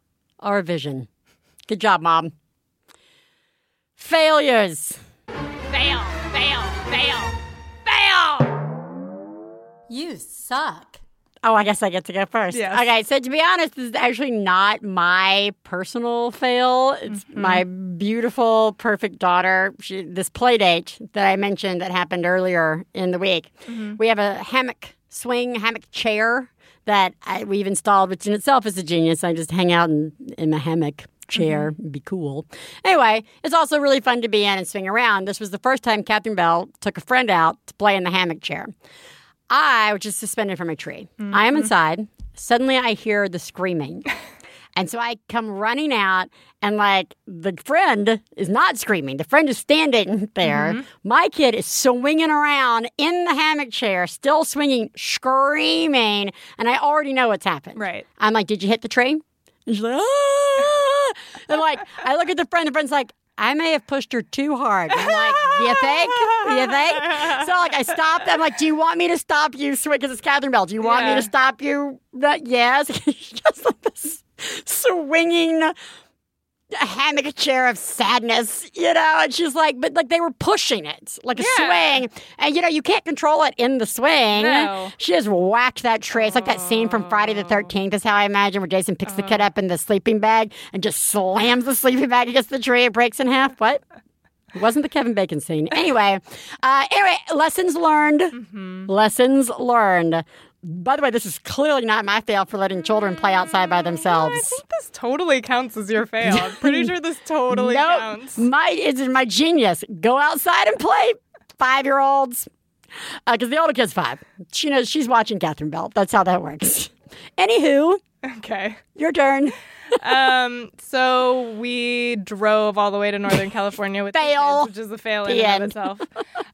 are a vision. Good job, mom. Failures. fail fail fail fail You suck. Oh, I guess I get to go first. Yes. Okay, so to be honest, this is actually not my personal fail. It's Mm-hmm. my beautiful, perfect daughter. She, this play date that I mentioned that happened earlier in the week. Mm-hmm. We have a hammock swing, hammock chair that I, we've installed, which in itself is a genius. I just hang out in, in my hammock chair. Mm-hmm. Be cool. Anyway, it's also really fun to be in and swing around. This was the first time Catherine Bell took a friend out to play in the hammock chair. I was just suspended from a tree. I am inside. Suddenly I hear the screaming. And so I come running out, and like the friend is not screaming. The friend is standing there. My kid is swinging around in the hammock chair, still swinging, screaming. And I already know what's happened. Right. I'm like, Did you hit the tree? And she's like, ah! And like, I look at the friend, the friend's like, I may have pushed her too hard. I'm like, do you think? You think? So like, I stopped. I'm like, do you want me to stop you? sweet? Because it's Catherine Bell. Do you want me to stop you? That yes. Just like this swinging hammock chair of sadness, you know. And she's like, but like they were pushing it like a Yeah. swing, and you know you can't control it in the swing. No. She just whacked that tray. It's like that scene from Friday the Thirteenth. Is how I imagine where Jason picks the kid up in the sleeping bag and just slams the sleeping bag against the tree. It breaks in half. What? It wasn't the Kevin Bacon scene. Anyway, uh, anyway, lessons learned. Lessons learned. By the way, this is clearly not my fail for letting children play outside by themselves. I think this totally counts as your fail. I'm pretty sure this totally no, counts. my it's my genius. Go outside and play, five year olds. Because the older kid's five. She knows she's watching Catherine Bell. That's how that works. Anywho, Okay. your turn. Um. So we drove all the way to Northern California with the Fail. kids, which is a fail in and of itself.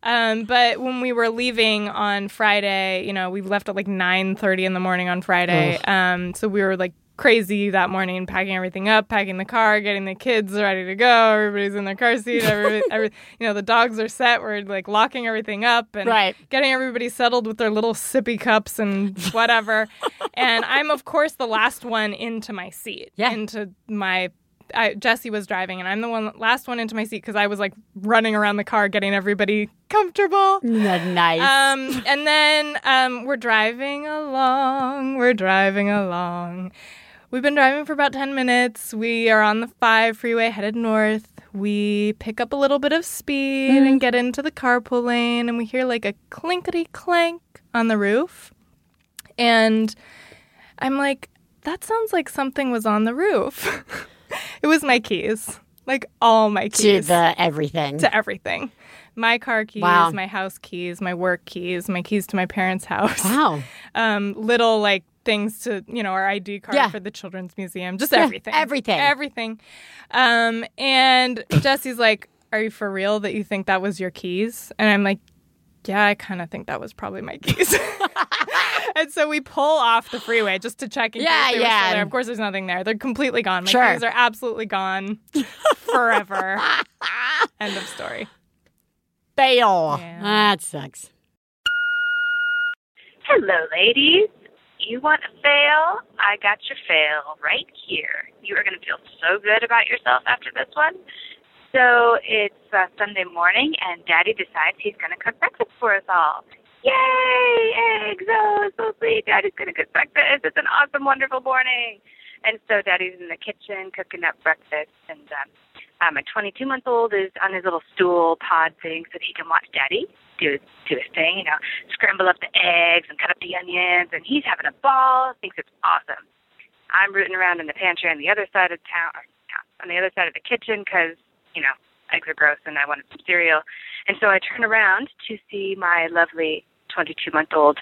Um. But when we were leaving on Friday, you know, we left at like nine thirty in the morning on Friday. Um. So we were like crazy that morning, packing everything up, packing the car, getting the kids ready to go. Everybody's in their car seat. Every, every you know, the dogs are set. We're like locking everything up and Right. getting everybody settled with their little sippy cups and whatever. and I'm of course the last one into my seat. Yeah. Into my I, Jesse was driving, and I'm the one last one into my seat because I was like running around the car getting everybody comfortable. nice. Um, and then um, we're driving along. We're driving along. we've been driving for about 10 minutes. We are on the 5 freeway headed north. We pick up a little bit of speed and get into the carpool lane, and we hear like a clinkety clank on the roof. And I'm like, that sounds like something was on the roof. it was my keys, like all my To keys the everything. to everything. My car keys, Wow. my house keys, my work keys, my keys to my parents' house. Wow. Um, little like things to, you know, our ID card Yeah. for the children's museum, just Yeah, everything. everything. Everything. Um, and Jesse's like, Are you for real that you think that was your keys? And I'm like, Yeah, I kind of think that was probably my keys. and so we pull off the freeway just to check in Yeah, case they were yeah. still there. Of course, there's nothing there. They're completely gone. My Sure. keys are absolutely gone forever. End of story. Fail. Yeah. That sucks. Hello, ladies. You want a fail? I got your fail right here. You are going to feel so good about yourself after this one. So it's uh, Sunday morning, and Daddy decides he's going to cook breakfast for us all. Yay! Eggs! Oh, so sweet. Daddy's going to cook breakfast. It's an awesome, wonderful morning. And so Daddy's in the kitchen cooking up breakfast, and um, my 22 month old is on his little stool pod thing so that he can watch Daddy do do his thing, you know, scramble up the eggs and cut up the onions, and he's having a ball, thinks it's awesome. I'm rooting around in the pantry on the other side of town, or town on the other side of the kitchen because, you know, eggs are gross and I wanted some cereal. And so I turn around to see my lovely 22 month old,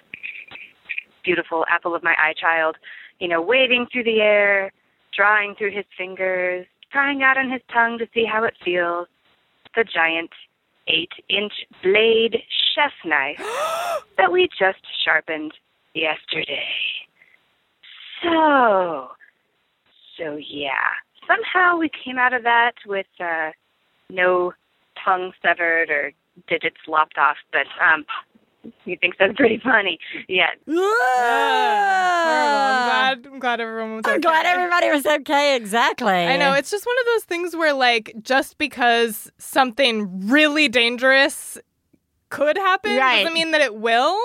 beautiful apple of my eye child, you know, waving through the air, drawing through his fingers, trying out on his tongue to see how it feels. The giant eight inch blade chef knife that we just sharpened yesterday. So, so yeah. Somehow we came out of that with uh, no tongue severed or digits lopped off, but um, he thinks that's pretty funny. Yeah, Horrible. I'm glad. I'm glad everyone was. I'm glad everybody was okay. Exactly. I know it's just one of those things where, like, just because something really dangerous could happen Right. doesn't mean that it will.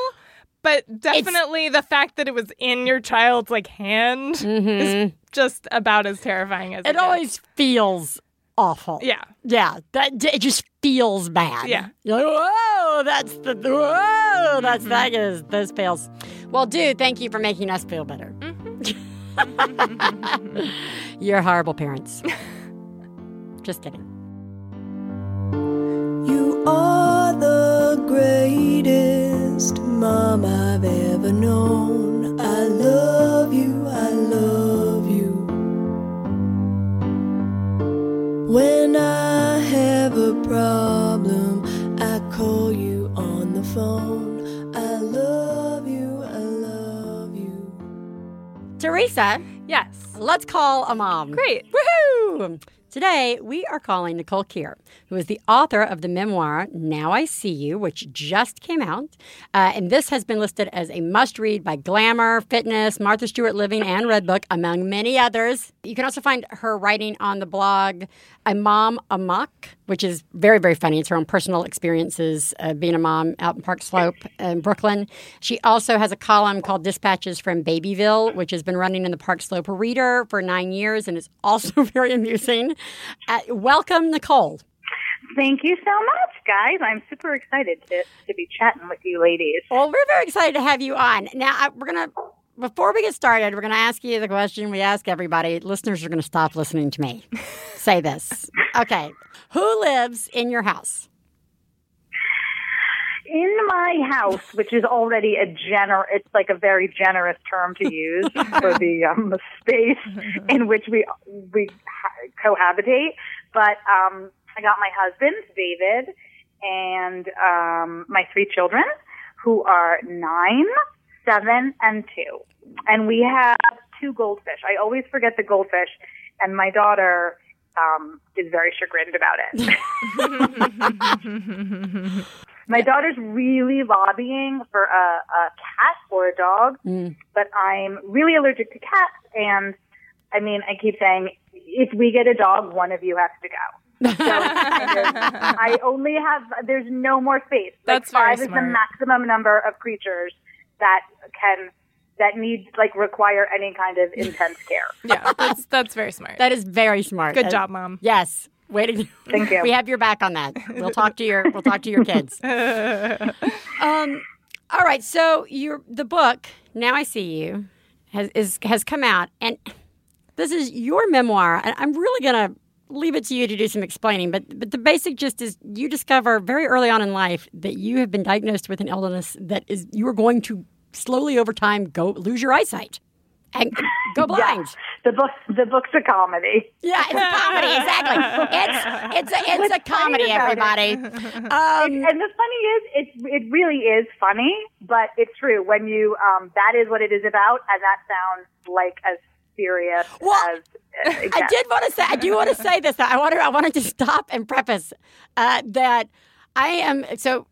But definitely, the fact that it was in your child's like hand is just about as terrifying as it, Mm-hmm. It gets. always feels awful. Yeah. Yeah. That it just feels bad. Yeah. You're like, whoa, that's the whoa, that's mm-hmm. that is those feels. Well, dude, thank you for making us feel better. Mm-hmm. You're horrible parents. just kidding. You are the greatest mom I've ever known. I love you, I love When I have a problem, I call you on the phone. I love you, I love you. Theresa, Yes. let's call a mom. Great. Woohoo! Today, we are calling Nicole Kear, who is the author of the memoir Now I See You, which just came out. Uh, and this has been listed as a must read by Glamour, Fitness, Martha Stewart Living, and Redbook, among many others. You can also find her writing on the blog A Mom Amok, which is very, very funny. It's her own personal experiences uh, being a mom out in Park Slope in Brooklyn. She also has a column called Dispatches from Babyville, which has been running in the Park Slope Reader for nine years and is also very amusing. Uh, welcome, Nicole. Thank you so much, guys. I'm super excited to, to be chatting with you ladies. Well, we're very excited to have you on. Now, I, we're going to, before we get started, we're going to ask you the question we ask everybody. Listeners are going to stop listening to me say this. Okay. Who lives in your house? In my house, which is already a gener, it's like a very generous term to use for the um, space in which we we ha- cohabitate. But um, I got my husband, David, and um, my three children, who are nine, seven, and two, and we have two goldfish. I always forget the goldfish, and my daughter um, is very chagrined about it. My daughter's really lobbying for a, a cat or a dog, but I'm really allergic to cats. And I mean, I keep saying, if we get a dog, one of you has to go. So I only have, there's no more space. That's like very five is the maximum number of creatures that can that need like require any kind of intense care. Yeah, that's that's very smart. That is very smart. Good Uh, job, mom. Yes. Waiting. Thank you. We have your back on that. We'll talk to your we'll talk to your kids. Um all right, so your the book, Now I See You, has is has come out and this is your memoir. And I'm really gonna leave it to you to do some explaining, but but the basic gist is you discover very early on in life that you have been diagnosed with an illness that is you are going to slowly over time go lose your eyesight and go blind. The book, the book's a comedy. Yeah, it's a comedy. Exactly. It's it's a, it's a What's comedy, it- everybody. Um, and the funny is, it's it really is funny, but it's true when you um, that is what it is about, and that sounds like as serious Well, as uh, it I did want to say I do want to say this. I wanted I wanted to stop and preface uh, that I am so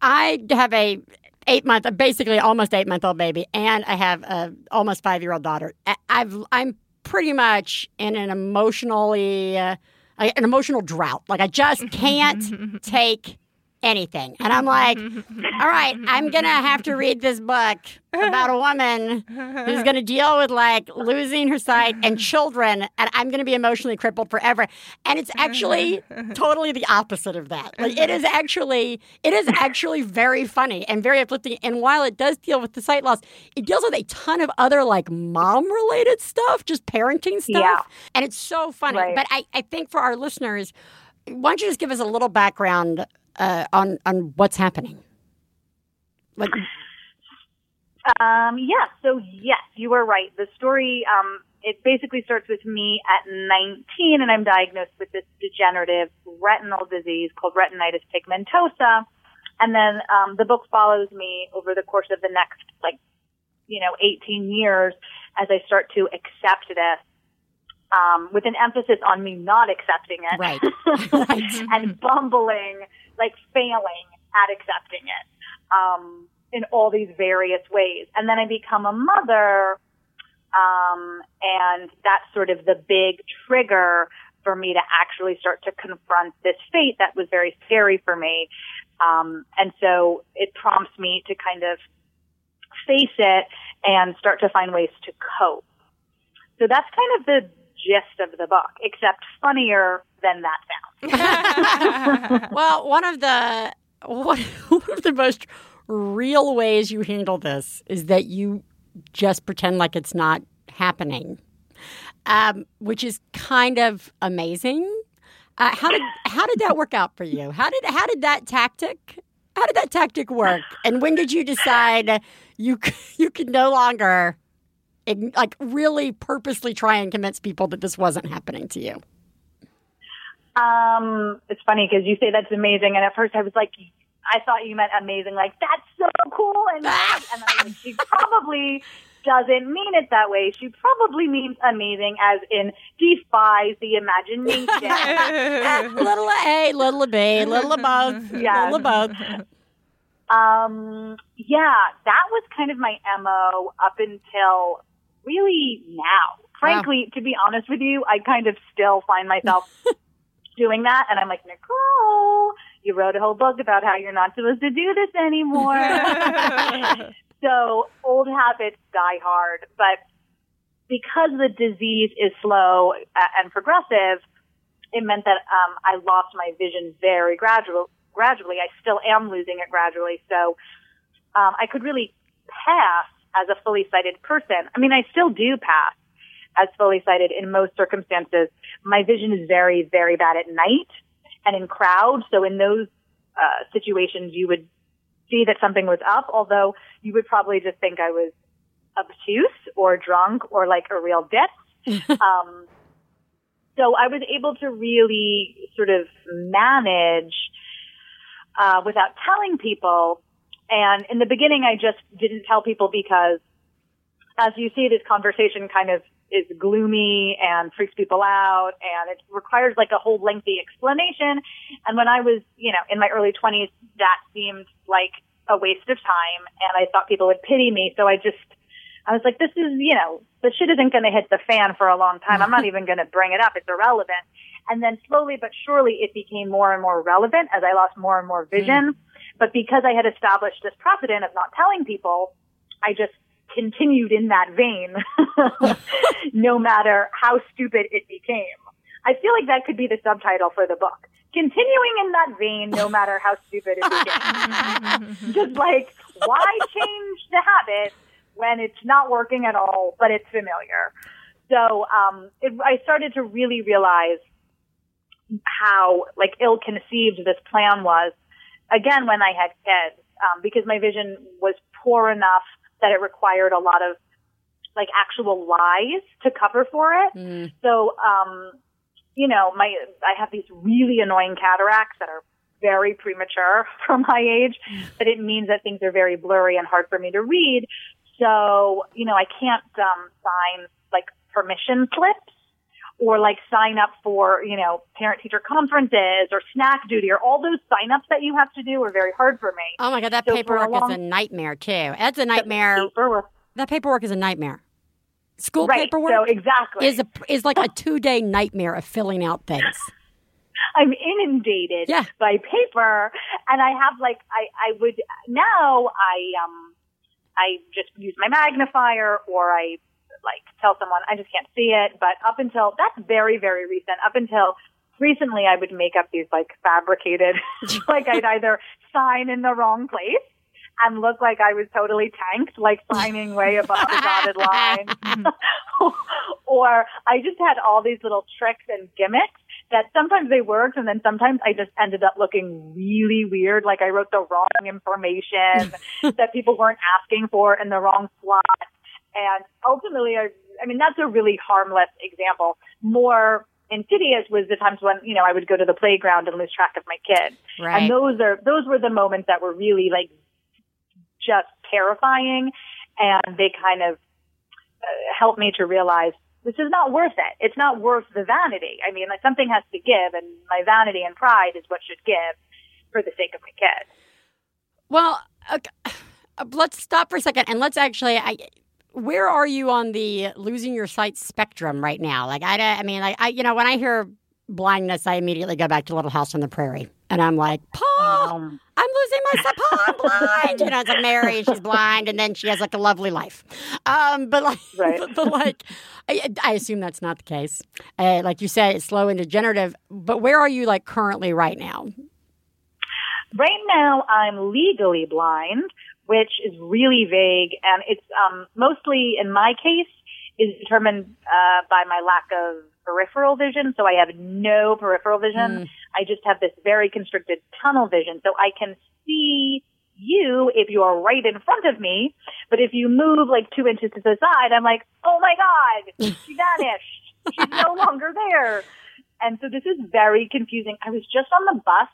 I have a eight month basically almost eight month old baby and I have a almost five year old daughter. I've I'm pretty much in an emotionally uh, an emotional drought. Like I just can't take anything. And I'm like, all right, I'm going to have to read this book about a woman who's going to deal with like losing her sight and children, and I'm going to be emotionally crippled forever. And it's actually totally the opposite of that. Like it is actually, it is actually very funny and very uplifting. And while it does deal with the sight loss, it deals with a ton of other like mom related stuff, just parenting stuff. Yeah. And it's so funny. Right. But I, I think for our listeners, why don't you just give us a little background uh, on on what's happening? Like, Um, yeah, so yes, you are right. The story, um, it basically starts with me at 19 and I'm diagnosed with this degenerative retinal disease called retinitis pigmentosa. And then, um, the book follows me over the course of the next, like, you know, 18 years as I start to accept this. Um, with an emphasis on me not accepting it. Right. and bumbling, like failing at accepting it. Um, in all these various ways. And then I become a mother, um, and that's sort of the big trigger for me to actually start to confront this fate that was very scary for me. Um, and so it prompts me to kind of face it and start to find ways to cope. So that's kind of the gist of the book, except funnier than that sounds. well, one of the one, one of the most real ways you handle this is that you just pretend like it's not happening, um, which is kind of amazing. Uh, how did how did that work out for you? How did how did that tactic how did that tactic work? And when did you decide you you could no longer like really purposely try and convince people that this wasn't happening to you? Um, it's funny because you say that's amazing, and at first I was like, I thought you meant amazing, like that's so cool, and and I was like, she probably doesn't mean it that way. She probably means amazing as in defies the imagination. little A, little B, little of both, Yes. little of both. Um, yeah, that was kind of my MO up until really now. Frankly, to be honest with you, I kind of still find myself doing that. And I'm like, Nicole, you wrote a whole book about how you're not supposed to do this anymore. so old habits die hard. But because the disease is slow and progressive, it meant that um, I lost my vision very gradual, gradually. I still am losing it gradually. So um, I could really pass as a fully sighted person. I mean, I still do pass as fully sighted in most circumstances. My vision is very, very bad at night and in crowds. So in those uh, situations, you would see that something was up, although you would probably just think I was obtuse or drunk or like a real ditz. um, so I was able to really sort of manage uh, without telling people. And in the beginning, I just didn't tell people because, as you see, this conversation kind of is gloomy and freaks people out, and it requires like a whole lengthy explanation. And when I was, you know, in my early 20s, that seemed like a waste of time, and I thought people would pity me. So I just, I was like, this is, you know, the shit isn't going to hit the fan for a long time. I'm not even going to bring it up. It's irrelevant. And then slowly but surely it became more and more relevant as I lost more and more vision. Hmm. But because I had established this precedent of not telling people, I just continued in that vein, no matter how stupid it became. I feel like that could be the subtitle for the book. Continuing in that vein, no matter how stupid it became. Just like, why change the habit when it's not working at all, but it's familiar? So, um, it, I started to really realize how like ill-conceived this plan was. Again, when I had kids, um, because my vision was poor enough that it required a lot of like actual lies to cover for it. Mm. So, um, you know, my I have these really annoying cataracts that are very premature for my age, but it means that things are very blurry and hard for me to read. So, you know, I can't um, sign like permission slips or like sign up for, you know, parent teacher conferences or snack duty or all those sign ups that you have to do are very hard for me. Oh my god, that So paperwork long- is a nightmare too. That's a nightmare. Paperwork. That paperwork is a nightmare. School Right, paperwork so exactly. is a is like a two day nightmare of filling out things. I'm inundated Yeah. by paper and I have like I, I would now I um I just use my magnifier or I like tell someone I just can't see it. But up until that's very, very recent. Up until recently I would make up these like fabricated like I'd either sign in the wrong place and look like I was totally tanked, like signing way above the dotted line. or I just had all these little tricks and gimmicks that sometimes they worked and then sometimes I just ended up looking really weird. Like I wrote the wrong information that people weren't asking for in the wrong slot. And ultimately, I, I mean, that's a really harmless example. More insidious was the times when, you know, I would go to the playground and lose track of my kid. Right. And those are, those were the moments that were really like just terrifying. And they kind of uh, helped me to realize this is not worth it. It's not worth the vanity. I mean, like something has to give and my vanity and pride is what should give for the sake of my kid. Well, okay. uh, let's stop for a second and let's actually. I, where are you on the losing your sight spectrum right now? Like I, I mean, like I, you know, when I hear blindness, I immediately go back to Little House on the Prairie, and I'm like, Paul, Um, I'm losing my sight. Paul, I'm blind. You know, it's like Mary, she's blind, and then she has like a lovely life. Um, but like, Right. but, but, like, I, I assume that's not the case. Uh, like you said, it's slow and degenerative. But where are you like currently right now? Right now, I'm legally blind, which is really vague, and it's um, mostly, in my case, is determined uh, by my lack of peripheral vision. So I have no peripheral vision. I just have this very constricted tunnel vision. So I can see you if you are right in front of me, but if you move like two inches to the side, I'm like, oh my god, she vanished. She's no longer there. And so this is very confusing. I was just on the bus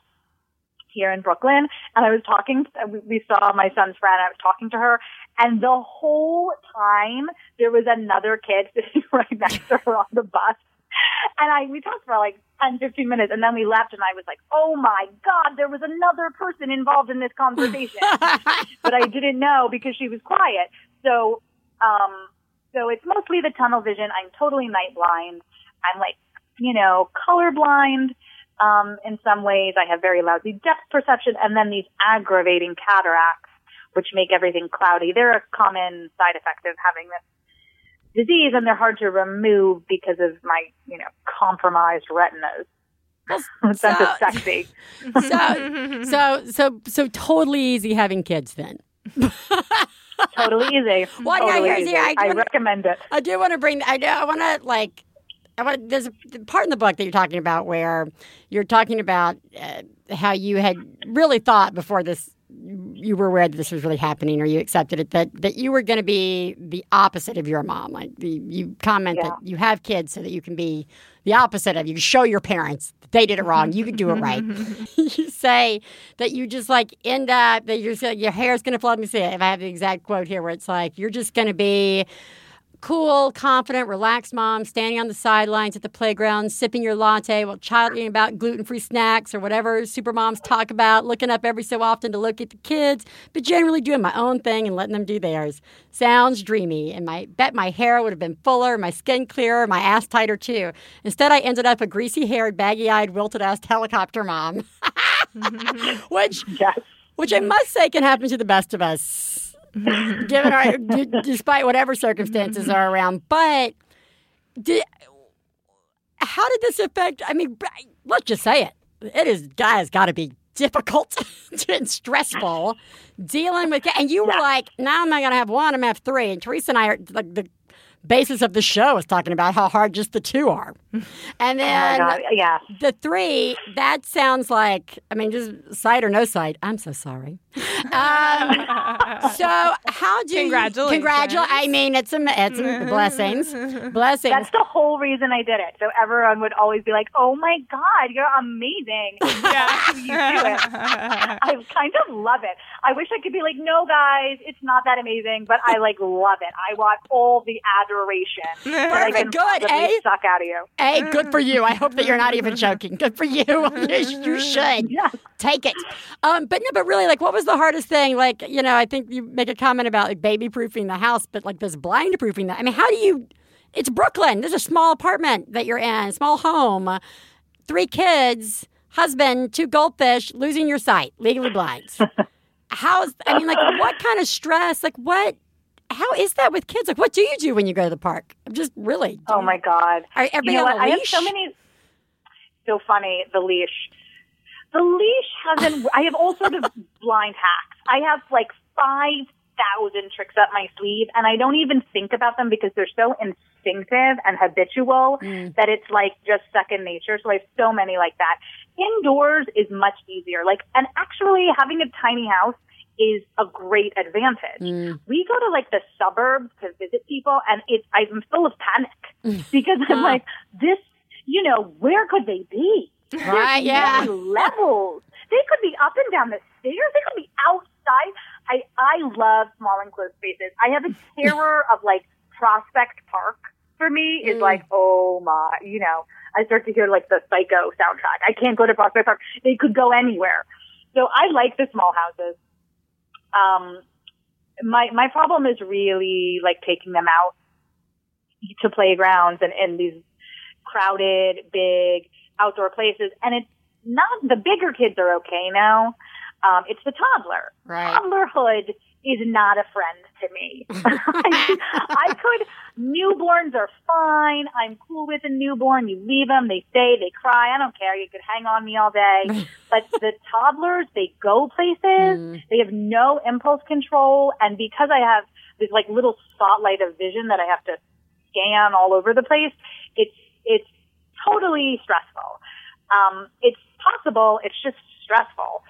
here in Brooklyn, and I was talking. we- saw my son's friend. I was talking to her, and the whole time there was another kid sitting right next to her on the bus. And I we talked for like 10, 15 minutes, and then we left, and I was like, "Oh my god, there was another person involved in this conversation." but I didn't know because she was quiet. So, um, so it's mostly the tunnel vision. I'm totally night blind. I'm like, you know, colorblind. Um, in some ways, I have very lousy depth perception, and then these aggravating cataracts, which make everything cloudy. They're a common side effect of having this disease, and they're hard to remove because of my, you know, compromised retinas. That's so- just sexy. so, so, so, so totally easy having kids then. totally easy. Well, yeah, totally here's easy. the- I I recommend it. I do want to bring. I do. I want to like. There's a part in the book that you're talking about where you're talking about uh, how you had really thought before this. You were aware that this was really happening, or you accepted it that that you were going to be the opposite of your mom. Like the, you comment Yeah. that you have kids so that you can be the opposite of you. Can show your parents that they did it wrong. You can do it right. you say that you just like end up that you're your hair's going to flood. Me see if I have the exact quote here, where it's like you're just going to be cool, confident, relaxed mom standing on the sidelines at the playground, sipping your latte while chatting about gluten free snacks or whatever super moms talk about, looking up every so often to look at the kids, but generally doing my own thing and letting them do theirs. Sounds dreamy. And I bet my hair would have been fuller, my skin clearer, my ass tighter too. Instead, I ended up a greasy haired, baggy eyed, wilted ass helicopter mom. Mm-hmm. which Yes. which I must say can happen to the best of us. given our, d- despite whatever circumstances are around. But did, how did this affect? I mean, let's just say it. It is, guys, got to be difficult and stressful dealing with. And you were like, now I'm not going to have one, I'm going to have three. And Theresa and I are like the basis of the show is talking about how hard just the two are. And then oh. Yeah. the three, that sounds like, I mean, just sight or no sight. I'm so sorry. Um, so how do Congratulations. you congratulate? I mean, it's a, it's a blessings, blessings. That's the whole reason I did it. So everyone would always be like, "Oh my God, you're amazing!" Yeah, you do it. I kind of love it. I wish I could be like, "No, guys, it's not that amazing," but I like love it. I want all the adoration that I can Perfect. Good, possibly eh? suck out of you. Hey, good for you. I hope that you're not even joking. Good for you. you, should Yeah. take it. Um, but no, but really, like, what was the hardest thing? Like, you know, I think you make a comment about like baby proofing the house, but like this blind proofing that. I mean, how do you? It's Brooklyn. There's a small apartment that you're in, small home, three kids, husband, two goldfish, losing your sight, legally blind. How's? I mean, like, what kind of stress? Like, what? How is that with kids? Like, what do you do when you go to the park? I'm just really. Oh my God. Are everybody you know what? I have so many. So funny. The leash. The leash hasn't. I have all sorts of blind hacks. I have like five thousand tricks up my sleeve, and I don't even think about them because they're so instinctive and habitual mm. that it's like just second nature. So I have so many like that. Indoors is much easier. Like, and actually having a tiny house is a great advantage. Mm. We go to like the suburbs to visit people and it's, I'm full of panic mm. because I'm like, this, you know, where could they be? Right, yeah. levels. They could be up and down the stairs. They could be outside. I, I love small enclosed spaces. I have a terror of like Prospect Park for me is mm. like, oh my, you know, I start to hear like the psycho soundtrack. I can't go to Prospect Park. They could go anywhere. So I like the small houses. Um, my, my problem is really like taking them out to playgrounds and, and these crowded, big outdoor places. And it's not, the bigger kids are okay now. Um, it's the toddler. Right. Toddlerhood is not a friend to me. I, could, newborns are fine. I'm cool with a newborn. You leave them, they stay, they cry. I don't care. You could hang on me all day. but the toddlers, they go places. They have no impulse control. And because I have this like little spotlight of vision that I have to scan all over the place, it's, it's totally stressful. Um, it's possible. It's just stressful.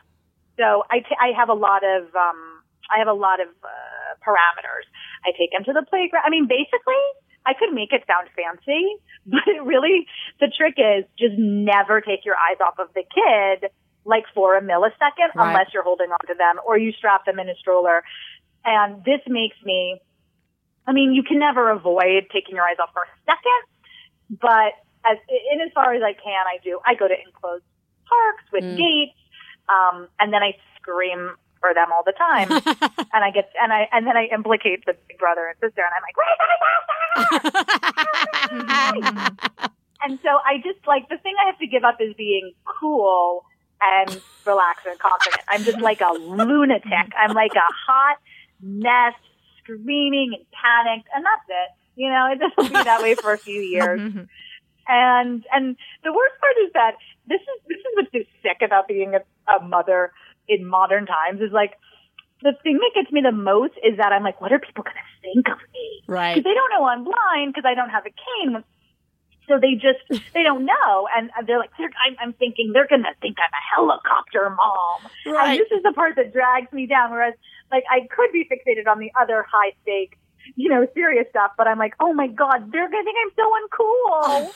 So I, t- I have a lot of, um, I have a lot of, uh, parameters. I take them to the playground. I mean, basically, I could make it sound fancy, but it really, the trick is just never take your eyes off of the kid, like for a millisecond, Right. unless you're holding on to them or you strap them in a stroller. And this makes me, I mean, you can never avoid taking your eyes off for a second, but as in as far as I can, I do. I go to enclosed parks with gates, um, and then I scream for them all the time, and I get and I and then I implicate the big brother and sister, and I'm like, "Where's my sister?" and so I just like the thing I have to give up is being cool and relaxed and confident. I'm just like a lunatic. I'm like a hot mess, screaming and panicked, and that's it. You know, it will be that way for a few years. And and the worst part is that this is this is what's so sick about being a, a mother in modern times is like the thing that gets me the most is that I'm like, what are people going to think of me? Right. Because they don't know I'm blind because I don't have a cane. So they just they don't know, and they're like, they're, I'm, I'm thinking they're gonna think I'm a helicopter mom. Right. And this is the part that drags me down. Whereas, like, I could be fixated on the other high stakes, you know, serious stuff, but I'm like, oh my god, they're gonna think I'm so uncool.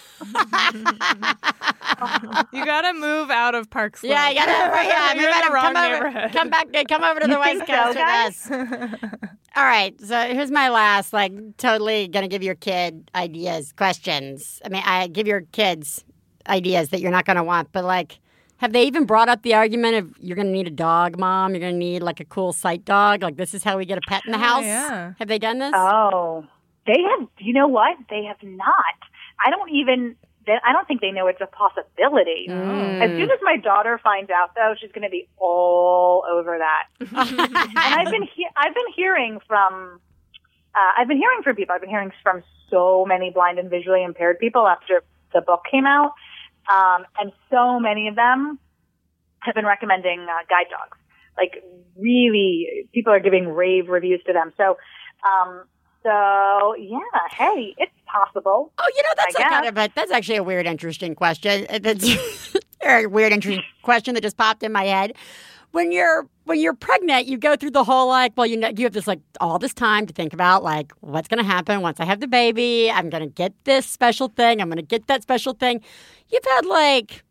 You gotta move out of Park Slope. Yeah, you gotta, yeah, You're you in the wrong come over, neighborhood. come back, uh, come over to the You West think so, Coast with guys? us. All right, so here's my last, like, totally gonna give your kid ideas, questions. I mean, I give your kids ideas that you're not gonna want, but like, have they even brought up the argument of you're gonna need a dog, mom? You're gonna need like a cool sight dog. Like, this is how we get a pet in the Oh, house. yeah. Have they done this? Oh, they have. You know what? They have not. I don't even. they, I don't think they know it's a possibility. Mm. As soon as my daughter finds out, though, she's going to be all over that. and I've been he- I've been hearing from uh, I've been hearing from people. I've been hearing from so many blind and visually impaired people after the book came out, um, and so many of them have been recommending uh, guide dogs. Like really, people are giving rave reviews to them. So, um, so yeah, hey, it's possible. Oh, you know that's I kind of a, that's actually a weird, interesting question. That's a weird, interesting question that just popped in my head. When you're when you're pregnant, you go through the whole like, well, you know, you have this like all this time to think about like what's going to happen once I have the baby. I'm going to get this special thing. I'm going to get that special thing. You've had like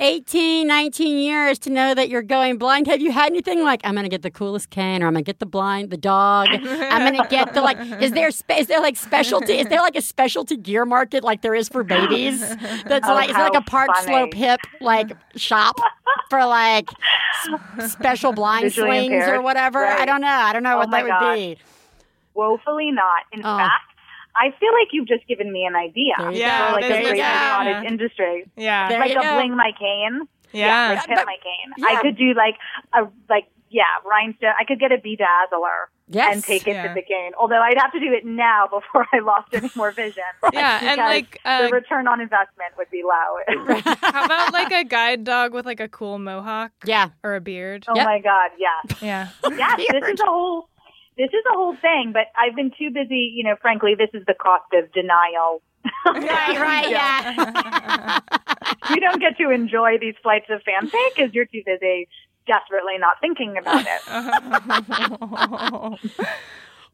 18, 19 years to know that you're going blind. Have you had anything like I'm going to get the coolest cane or I'm going to get the blind the dog? I'm going to get the like is there spe- is there like specialty is there like a specialty gear market like there is for babies? That's Oh, like is it like a park funny. slope hip like shop for like s- special blind Visually swings or impaired. whatever? I don't know. I don't know Oh what that my would be. Woefully not. In Oh. fact, I feel like you've just given me an idea There Yeah, for like there a you great go. cottage industry. Yeah. There like you a go. bling my cane. yeah. like pin but- my cane. yeah. I could do like a like yeah rhinestone. I could get a bedazzler Yes. and take it Yeah. to the game. Although I'd have to do it now before I lost any more vision. Yeah, and like uh, the return on investment would be low. how about like a guide dog with like a cool mohawk Yeah. or a beard? oh Yep. my god, yeah, Yeah. yes. This is a whole. This is a whole thing, but I've been too busy. You know, frankly, this is the cost of denial. Right, right, yeah. you don't get to enjoy these flights of fancy because you're too busy desperately not thinking about it.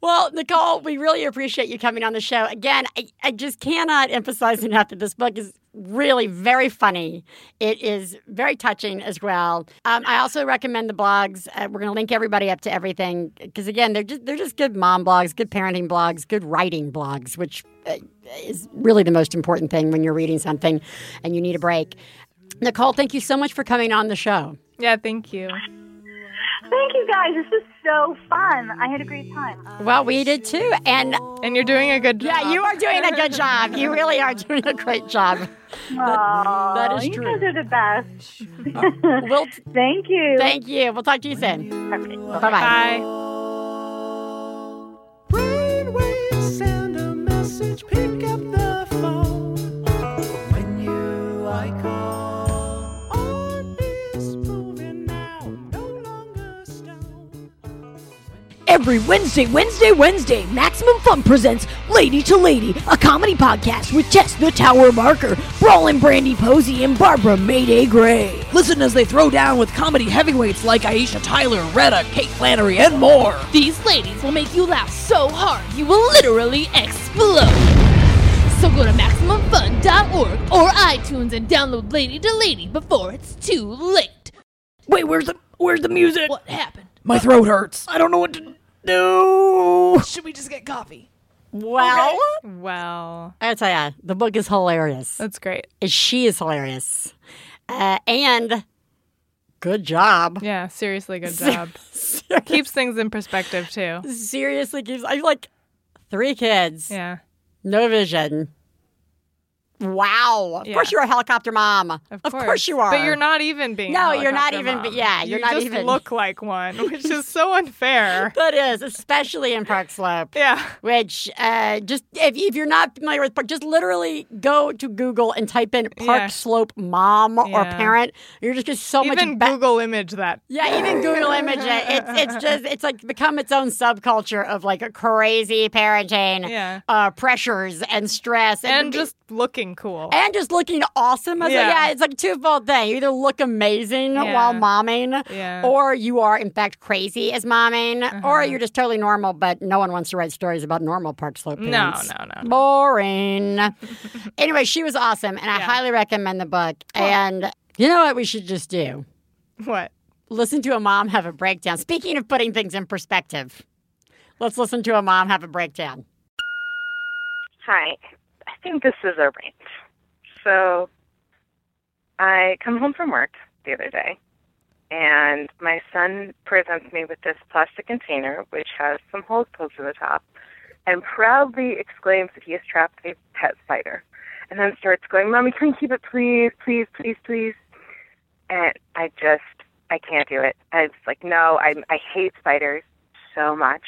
Well, Nicole, we really appreciate you coming on the show. Again, I, I just cannot emphasize enough that this book is really very funny. It is very touching as well. Um, I also recommend the blogs. Uh, we're going to link everybody up to everything because again, they're just they're just good mom blogs, good parenting blogs, good writing blogs, which uh, is really the most important thing when you're reading something and you need a break. Nicole, thank you so much for coming on the show. yeah, thank you. Thank you guys. This was so fun. I had a great time. Well, we did too, and And you're doing a good job. yeah, you are doing a good job. You really are doing a great job. Aw, that is you true. You guys are the best. We'll Thank you. thank you. We'll talk to you soon. Okay. Bye bye. Bye. Every Wednesday, Wednesday, Wednesday, Maximum Fun presents Lady to Lady, a comedy podcast with Jess the Tower Marker, Brawlin' Brandie Posey, and Barbara Mayday Gray. Listen as they throw down with comedy heavyweights like Aisha Tyler, Retta, Kate Flannery, and more. These ladies will make you laugh so hard you will literally explode. So go to MaximumFun.org or iTunes and download Lady to Lady before it's too late. Wait, where's the where's the music? What happened? My throat hurts. I don't know what to do. Should we just get coffee? Well, Well, I tell ya, the book is hilarious. that's great. She is hilarious, uh, and good job. Yeah, seriously, good job. Keeps things in perspective too. Seriously, gives I like three kids, Yeah, no vision. Wow. Of Yeah. course you're a helicopter mom. of, course. you are. But you're not even being. a No, you're not even- mom. yeah, you're you not just even. look like one, which is so unfair. That is, especially in Park Slope. Yeah. Which, uh, just if, if you're not familiar with Park, just literally go to Google and type in Park Yeah. Slope mom or parent. You're just get so Even much. ba- Google image that. Yeah, even Google image it. It's it's just it's like become its own subculture of like a crazy parenting Yeah. uh, pressures and stress And just looking cool. and just looking awesome. I was like, Yeah. yeah, it's like a twofold thing. You either look amazing Yeah. while momming, Yeah. or you are in fact crazy as momming, or Uh-huh. you're just totally normal, but no one wants to write stories about normal Park Slope No, parents. no, no, no. Boring. anyway, she was awesome, and I Yeah. highly recommend the book. And you know what we should just do? What? listen to a mom have a breakdown. Speaking of putting things in perspective, let's listen to a mom have a breakdown. Hi. Think this is a rant. So I come home from work the other day and my son presents me with this plastic container which has some holes poked in the top and proudly exclaims that he has trapped a pet spider. and then starts going, "Mommy, can you keep it, please, please, please, please?" And I just I can't do it. I was like, no, I I hate spiders so much.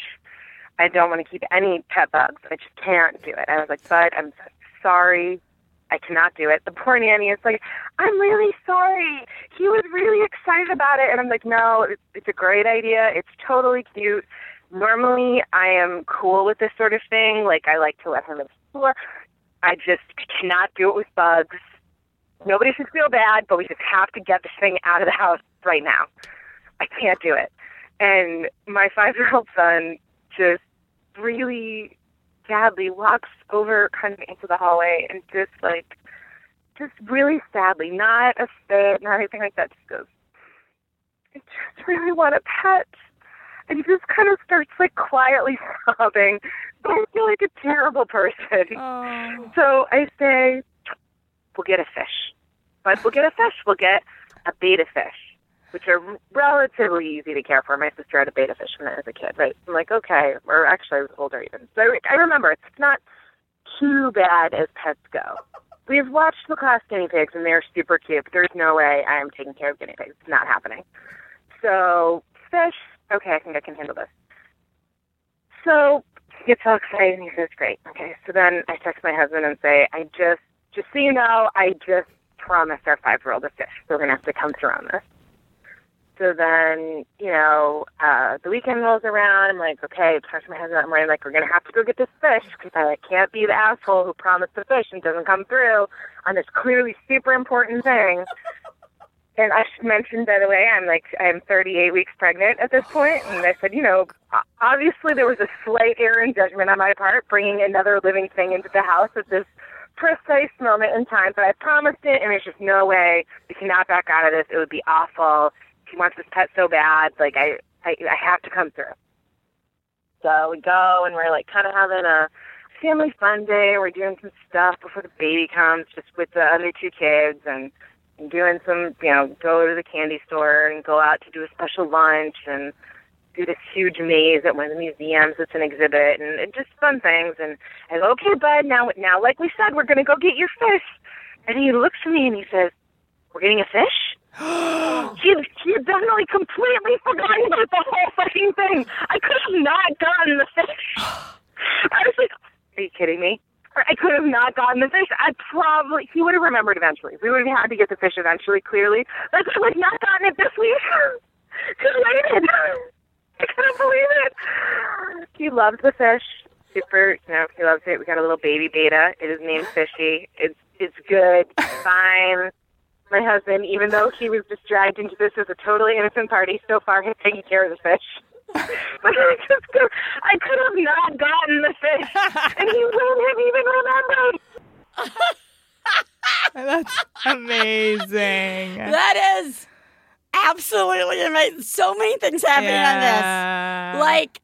I don't want to keep any pet bugs. I just can't do it. I was like, Bud, I'm sorry. I cannot do it. The poor nanny is like, I'm really sorry. He was really excited about it. And I'm like, no, it's, it's a great idea. It's totally cute. Normally, I am cool with this sort of thing. Like, I like to let him explore. I just cannot do it with bugs. Nobody should feel bad, but we just have to get this thing out of the house right now. I can't do it. And my five year old son just really sadly walks over kind of into the hallway and just like just really sadly, not a spit, not anything like that, just goes, I just really want a pet. And he just kind of starts like quietly sobbing. I feel like a terrible person. Oh. So I say, we'll get a fish. But we'll get a fish. We'll get a betta fish, which are relatively easy to care for. My sister had a betta fish when I was a kid, right? I'm like, okay, or actually I was older even. So I, remember it's not too bad as pets go. We've watched the class guinea pigs and they're super cute, but there's no way I am taking care of guinea pigs. It's not happening. So fish, okay, I think I can handle this. So he gets all excited and he says, Great. Okay. So then I text my husband and say, I just just so you know, I just promised our five year old a fish. So we're gonna have to come through on this. So then, you know, uh, the weekend rolls around. I'm like, okay, I talk to my husband. I'm like, we're gonna have to go get this fish because I like, can't be the asshole who promised the fish and doesn't come through on this clearly super important thing. And I should mention, by the way, I'm like I'm 38 weeks pregnant at this point, and I said, you know, obviously there was a slight error in judgment on my part, bringing another living thing into the house at this precise moment in time. But I promised it, and there's just no way we cannot back out of this. It would be awful. He wants this pet so bad, like I, I, I have to come through. So we go, and we're like kind of having a family fun day. We're doing some stuff before the baby comes, just with the other two kids, and doing some, you know, go to the candy store and go out to do a special lunch and do this huge maze at one of the museums. It's an exhibit and, and just fun things. And I go, okay, bud, now, now, like we said, we're gonna go get your fish. And he looks at me and he says, "We're getting a fish." He he had definitely completely forgotten about the whole fucking thing. I could have not gotten the fish. I was like, "Are you kidding me?" I could have not gotten the fish. I probably he would have remembered eventually. We would have had to get the fish eventually. Clearly, like I would have not gotten it this week. Just waited. I couldn't believe it. He loves the fish. Super, you know, he loves it. We got a little baby betta. It is named Fishy. It's it's good. It's Fine. My husband, even though he was just dragged into this as a totally innocent party, so far he's taking care of the fish. but I just could, I could have not gotten the fish, and he wouldn't have even remembered. That's amazing. That is absolutely amazing. So many things happening Yeah. on this. Like,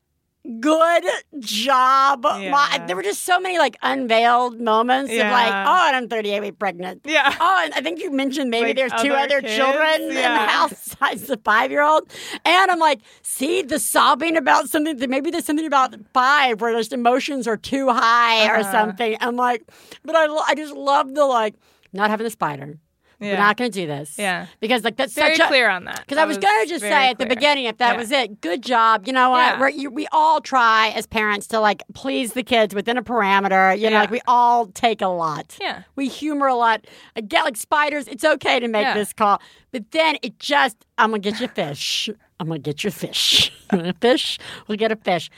good job. Yeah. there were just so many like unveiled moments of like, oh, and I'm 38 week pregnant. Yeah. Oh, and I think you mentioned maybe Like there's two other kids? children in the house besides the five year old. And I'm like, see the sobbing about something that maybe there's something about five where there's emotions are too high or Uh-huh. something. I'm like, but I, I just love the like, not having the spider. We're not going to do this. Yeah. Because like that's Very such a clear on that. because I was was going to just say at the beginning, if that Yeah. was it, good job. You know what? Yeah. We're, you, we all try as parents to like please the kids within a parameter. You know, like we all take a lot. Yeah. We humor a lot. I get like spiders. It's okay to make Yeah. this call, but then it just I'm gonna get you fish. I'm gonna get you fish. You want a fish? We'll get a fish.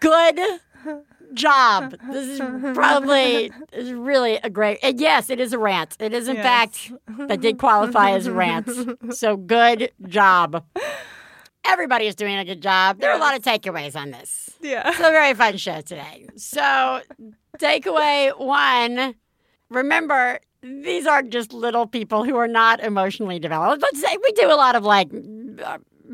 Good job. This is probably is really a great. And yes, it is a rant. It is in Yes. fact that did qualify as a rant. So good job. Everybody is doing a good job. There are a lot of takeaways on this. Yeah. It's a very fun show today. So, takeaway one remember, these are just little people who are not emotionally developed. Let's say we do a lot of like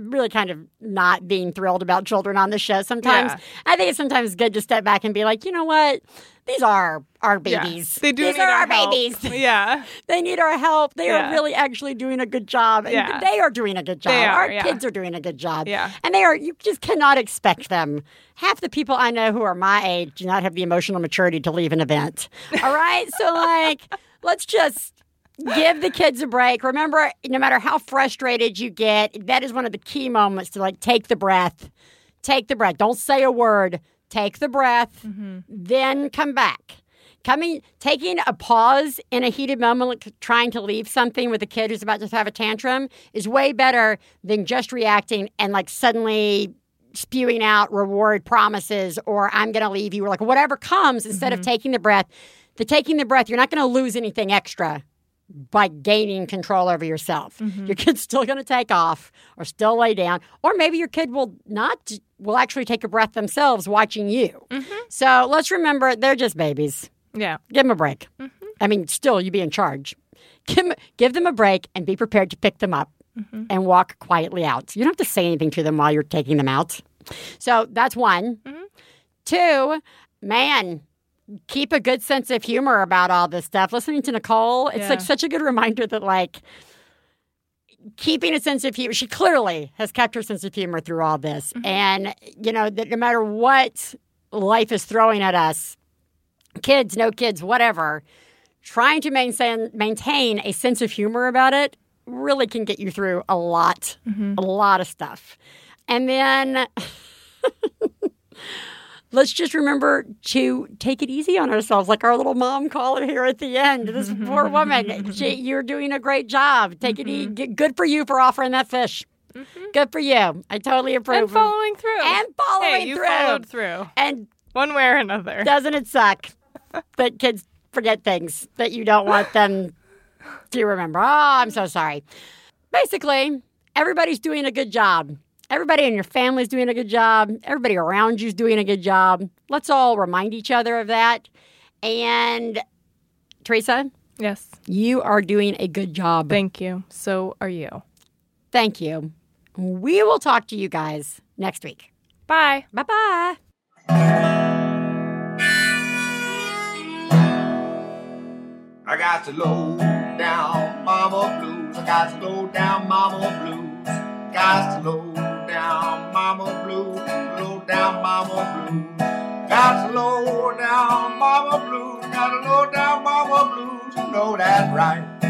really kind of not being thrilled about children on the show sometimes. Yeah. I think it's sometimes good to step back and be like, you know what? These are our Yeah. babies. They do These need are our our babies. Yeah. They need our help. They Yeah. are really actually doing a good job. And Yeah. they are doing a good job. Are, our yeah. kids are doing a good job. Yeah. And they are, you just cannot expect them. Half the people I know who are my age do not have the emotional maturity to leave an event. All right. so, like, let's just give the kids a break. Remember, no matter how frustrated you get, that is one of the key moments to like take the breath. Take the breath. Don't say a word. Take the breath, mm-hmm. then come back. Coming, taking a pause in a heated moment, like trying to leave something with a kid who's about to have a tantrum, is way better than just reacting and like suddenly spewing out reward promises or I'm going to leave you or like whatever comes instead of mm-hmm. taking the breath. The taking the breath, you're not going to lose anything extra by gaining control over yourself. Mm-hmm. Your kid's still going to take off or still lay down, or maybe your kid will not, will actually take a breath themselves watching you. Mm-hmm. So let's remember they're just babies. Yeah. Give them a break. Mm-hmm. I mean, still, you be in charge. Give, give them a break and be prepared to pick them up and walk quietly out. You don't have to say anything to them while you're taking them out. So that's one. Two, man, keep a good sense of humor about all this stuff. Listening to Nicole, it's like such a good reminder that, like, keeping a sense of humor, she clearly has kept her sense of humor through all this. Mm-hmm. And, you know, that no matter what life is throwing at us, kids, no kids, whatever, trying to maintain maintain a sense of humor about it really can get you through a lot, mm-hmm. a lot of stuff. And then let's just remember to take it easy on ourselves, like our little mom caller here at the end. This poor woman, she, you're doing a great job. Take it mm-hmm. easy. Good for you for offering that fish. Mm-hmm. Good for you. I totally approve. And following through. And following hey, you through. followed through. And one way or another. doesn't it suck that kids forget things that you don't want them to remember? Oh, I'm so sorry. Basically, everybody's doing a good job. Everybody in your family's doing a good job. Everybody around you's doing a good job. Let's all remind each other of that. And Theresa, Yes. you are doing a good job. Thank you. So are you. Thank you. We will talk to you guys next week. Bye. Bye bye. I got the low down mama blues. I got the low down mama blues. Got the low down mama blues. Low down mama blues. Got low down mama blues. Got the low down mama blues. You know that right.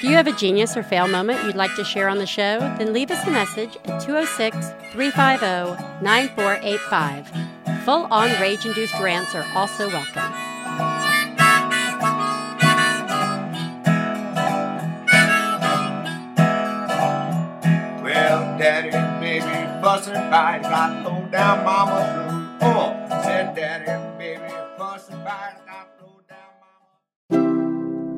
Do you have a genius or fail moment you'd like to share on the show? Then leave us a message at 206 350 9485. Full on rage induced rants are also welcome. Well, daddy and baby fussing fight. Got low down mama blues. Oh, said daddy baby fussing fight.